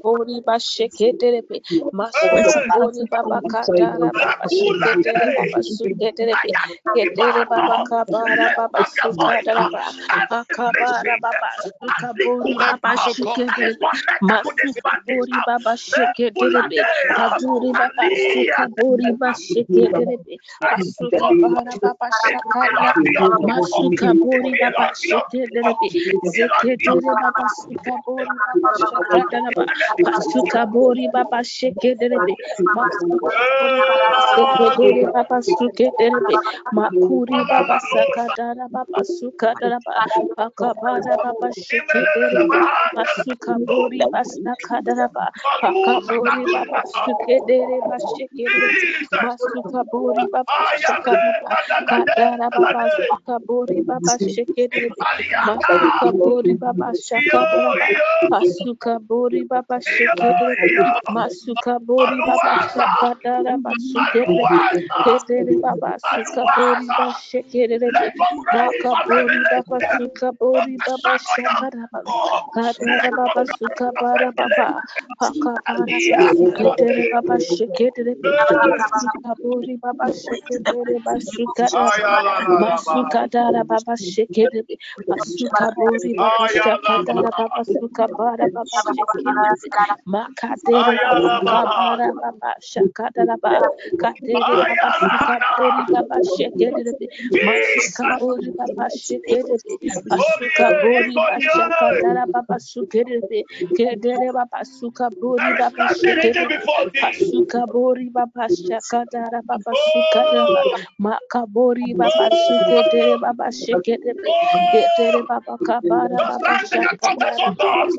bori ba sheketere masuka bori baba katara baba sheketere baba suketere be ketere baba kabara baba suka dara baba akabara baba suka bori baba sheketere masuka bori baba sheketere be kaduri baba suka bori baba sheketere be masuka bara baba shakara masuka bori baba sheketere be zeketere baba suka bori masuka bori baba sekedere baba makuri baba sakadara baba sukadaraba pakabara baba pakabori baba bashekerebe masuka bori baba shakaraba kadara baba suka baba baba Masuka bori baba shekerebe. Masuka bori baba shakadara basukerebe. Kedere baba suka bori baba shekerebe. Maka bori baba suka bori baba shakaraba. Kadara baba suka bara baba. Haka bara basuketere baba shekerebe. Masuka bori baba shekerebe basukaraba. Masuka dara baba shekerebe. Masuka bori baba shakadara baba suka bara baba shekere makadere baba kabara baba. Shakadara baba kadere baba baba shekere masuka bori baba shekere masuka bori baba shakadara baba kedere baba. Baba shekere masuka bori baba shakadara baba makabori baba baba shekere kedere baba kabara baba shakadara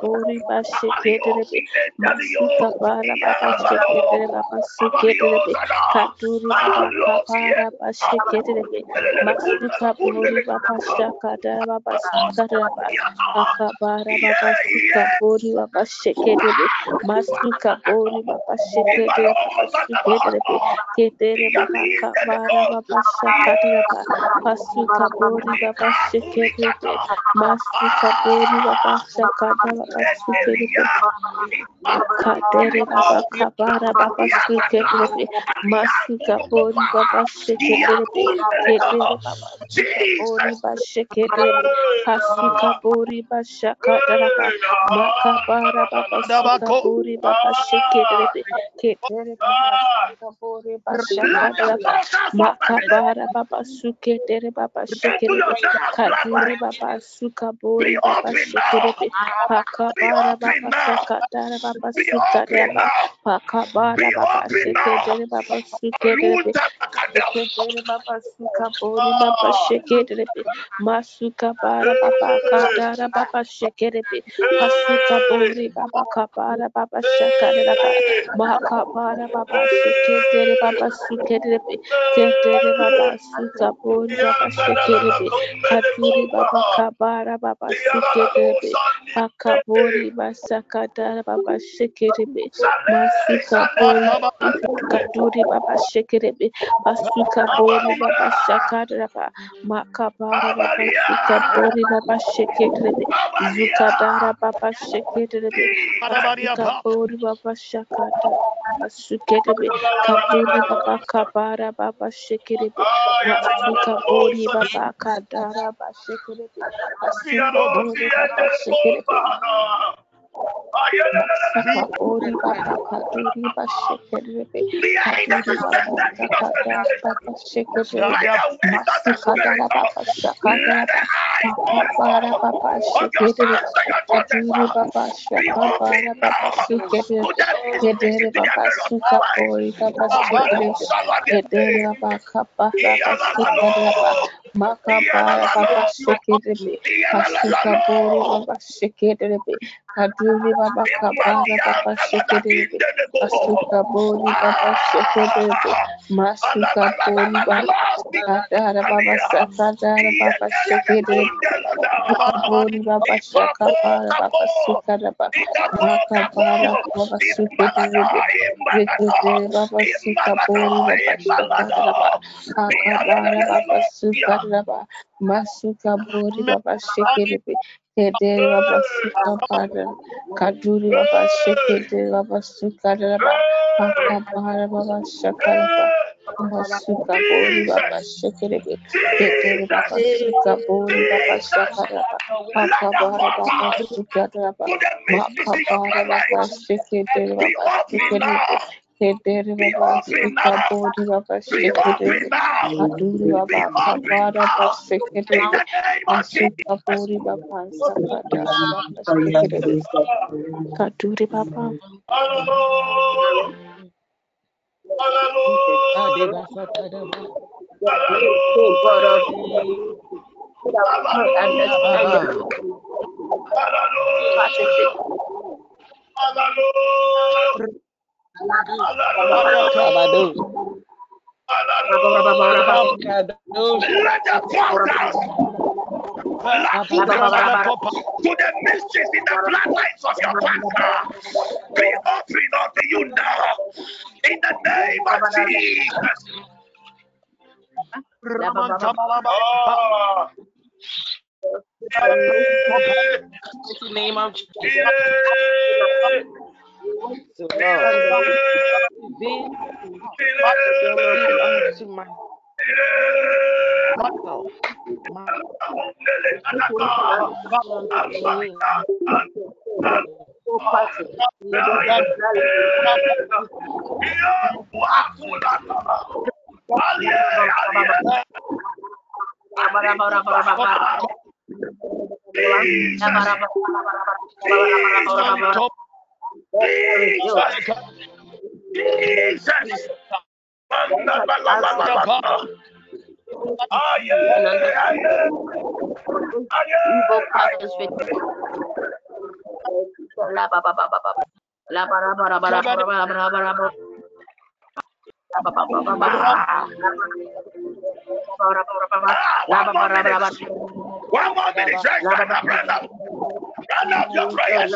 bori baba shiketere be masuka bara baba shiketere baba suketere be katuri baba kabara baba shiketere be masuka bori baba shakara baba sukara baba akabara baba suka bori baba shiketere be masuka bori baba shiketere baba suketere be ketere baba kabara baba shakara baba Masuka bori baba shekerebe. Masuka bori baba shakada baba sukerebe. Kadere baba baba sakatara baba sukaraba pakabara baba shekedere baba sukedere shekedere baba sukabori baba shekedere masuka bara masuka pakabori basakadara baba shekedere masuka bori kaduri baba shekedere masuka bori baba shakadara makabara baba suka bori baba shekedere zukadara baba shekedere masuka bori baba shakadara Masukerebe kaduri baba kabara baba shekerebe masuka bori baba kadara baba shekerebe masuka bori baba shekerebe Oh. Bori baba shekerebe kaduri baba baba shekerebe kaduri baba kabara baba shekerebe masuka bori baba shekerebe masuka bori baba kadara baba sakadara baba shekerebe Kabori baba shaka para baba suka raba maka baba suke derebe rekete baba suka bori baba shaka raba aka baba suka masuka bori baba sheke rebe kedere baba suka para kaduri baba sheke dere baba suka raba aka para baba shaka raba masuka bori rebe kedere baba suka bori baba shaka raba Akabara baba sukaraba makabara baba shekere kedere baba sukabori baba shekere aduri baba kabara baba shekere masukabori baba sakada baba shekere kaduri baba Oh God of that we the capacity. to the mysteries in the bloodlines of your past be open unto you now in the name of Jesus. Oh. the name of Jesus. Yeah. So Lord, reveal reveal unto myself, my reveal Jesus. La one more minute. Right, now, ba. brother. Run out your prayers.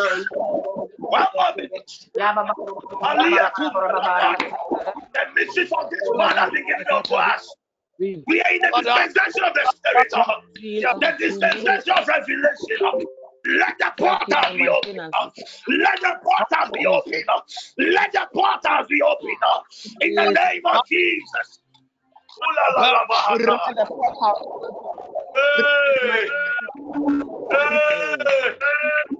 The mysteries of this world are beginning to us. We are in the dispensation of the Spirit, uh, the dispensation of revelation. Let the portals be open. uh, Let the portals be open. uh, Let the portals be open. uh, In the name of Jesus. Hey! Hey!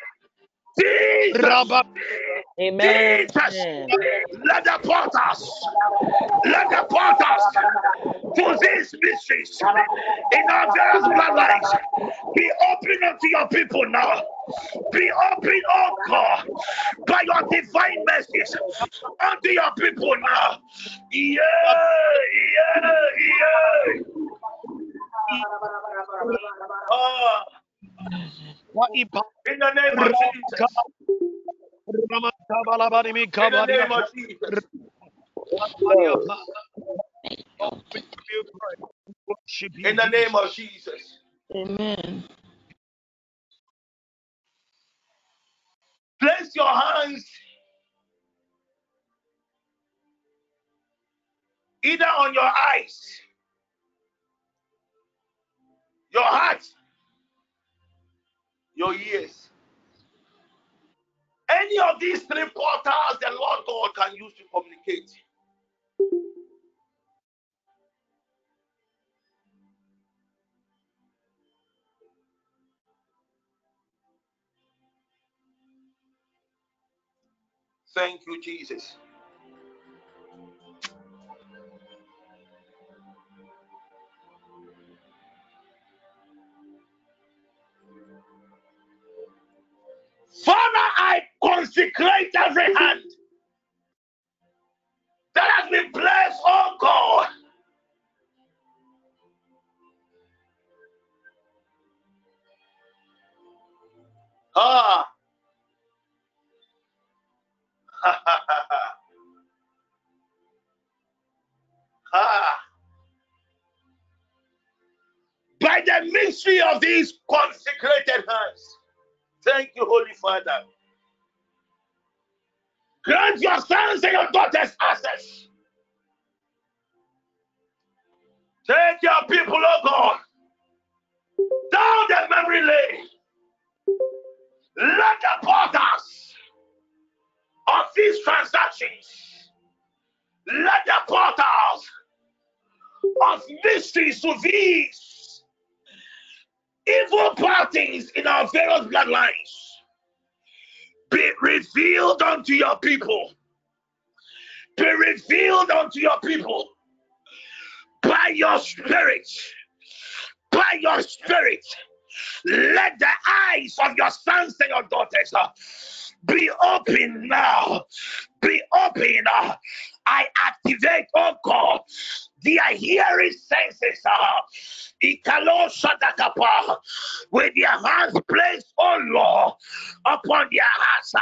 Jesus. Amen. Jesus. Let the portals, let the portals to these mysteries in our various bloodlines be open unto your people now. Be open, oh God, by your divine mercies unto your people now. Yeah, yeah, yeah. Oh. In the name of Jesus. In the name of Jesus. In the name of Jesus. Amen. Place your hands either on your eyes, your heart, your ears. Any of these three portals the Lord God can use to communicate. Thank you, Jesus. Consecrate every hand that has been blessed, oh God. Ah. ah. By the mystery of these consecrated hands. Thank you, Holy Father. Grant your sons and your daughters access. Take your people, oh God, down the memory lane. Let the portals of these transactions, let the portals of mysteries to these evil parties in our various bloodlines be revealed unto your people. Be revealed unto your people by your spirit. By your spirit. Let the eyes of your sons and your daughters uh, be open now. Be open. Uh, I activate, oh God, their hearing senses. Uh, with their hands placed, oh Lord, upon their hearts.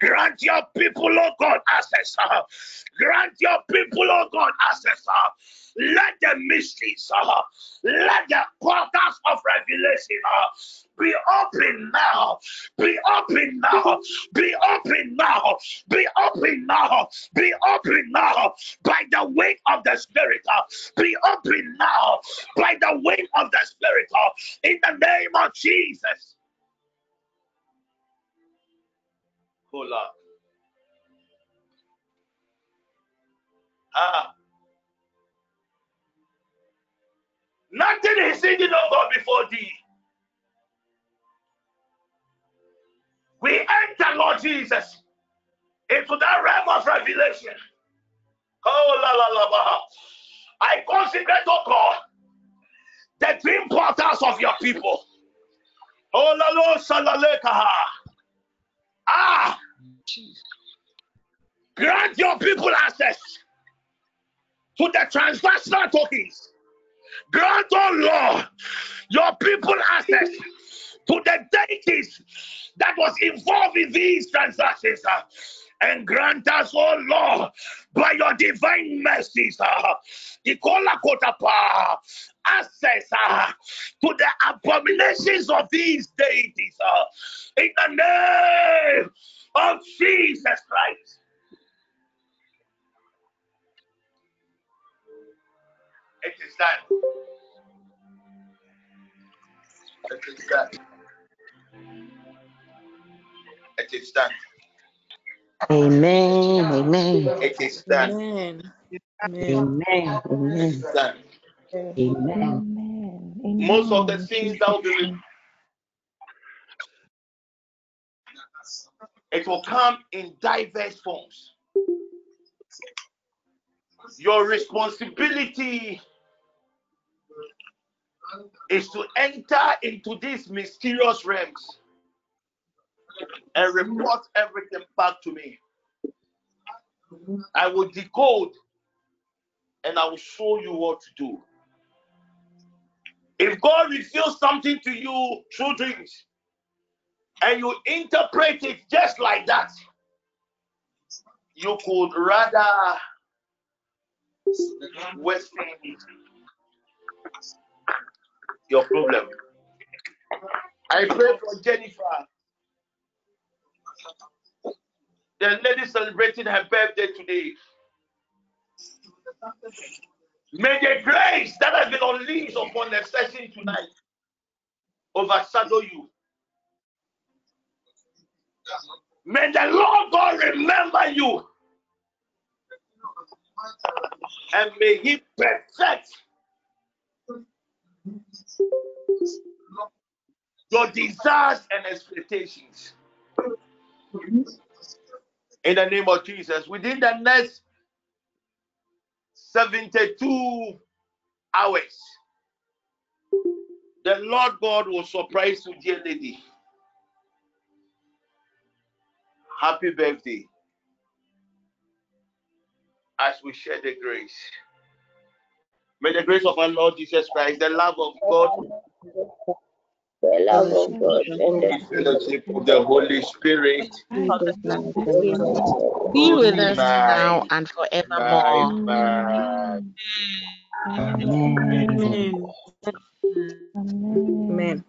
Grant your people, oh God, access. Grant your people, oh God, access. Let the mysteries, let the portals of revelation be open now. Be open now. Be open now. Be open now. Be open now by the weight of the Spirit. Be open now by the weight of the Spirit. In the name of Jesus. Hold. Ah. Nothing is hidden, O God, before thee. we enter, Lord Jesus, into that realm of revelation. Oh, la la la. I consecrate, oh God, the dream portals of your people. Oh, la la salaleka. Ah, grant your people access to the transactional tokens. Grant, oh Lord, your people access to the deities that was involved in these transactions. And grant us, oh Lord, by your divine mercies, uh, access uh, to the abominations of these deities uh, in the name of Jesus Christ. It is done. It is done. It is done. Amen. Amen. It is done. Amen. Amen. Amen. It is done. Amen. Most of the things that will be it will come in diverse forms. Your responsibility is to enter into these mysterious realms and report everything back to me. I will decode and I will show you what to do. If God reveals something to you through dreams and you interpret it just like that, you could rather Western your problem. I pray for Jennifer. The lady celebrating her birthday today. May the grace that has been unleashed upon the session tonight overshadow you. May the Lord God remember you. And may He perfect your desires and expectations. In the name of Jesus, within the next 72 hours, the Lord God will surprise you, dear lady. Happy birthday as we share the grace. May the grace of our Lord Jesus Christ, the love of God, The love of God and the fellowship of the Holy Spirit Be with us now and Bye. forevermore. Bye. Amen. Amen.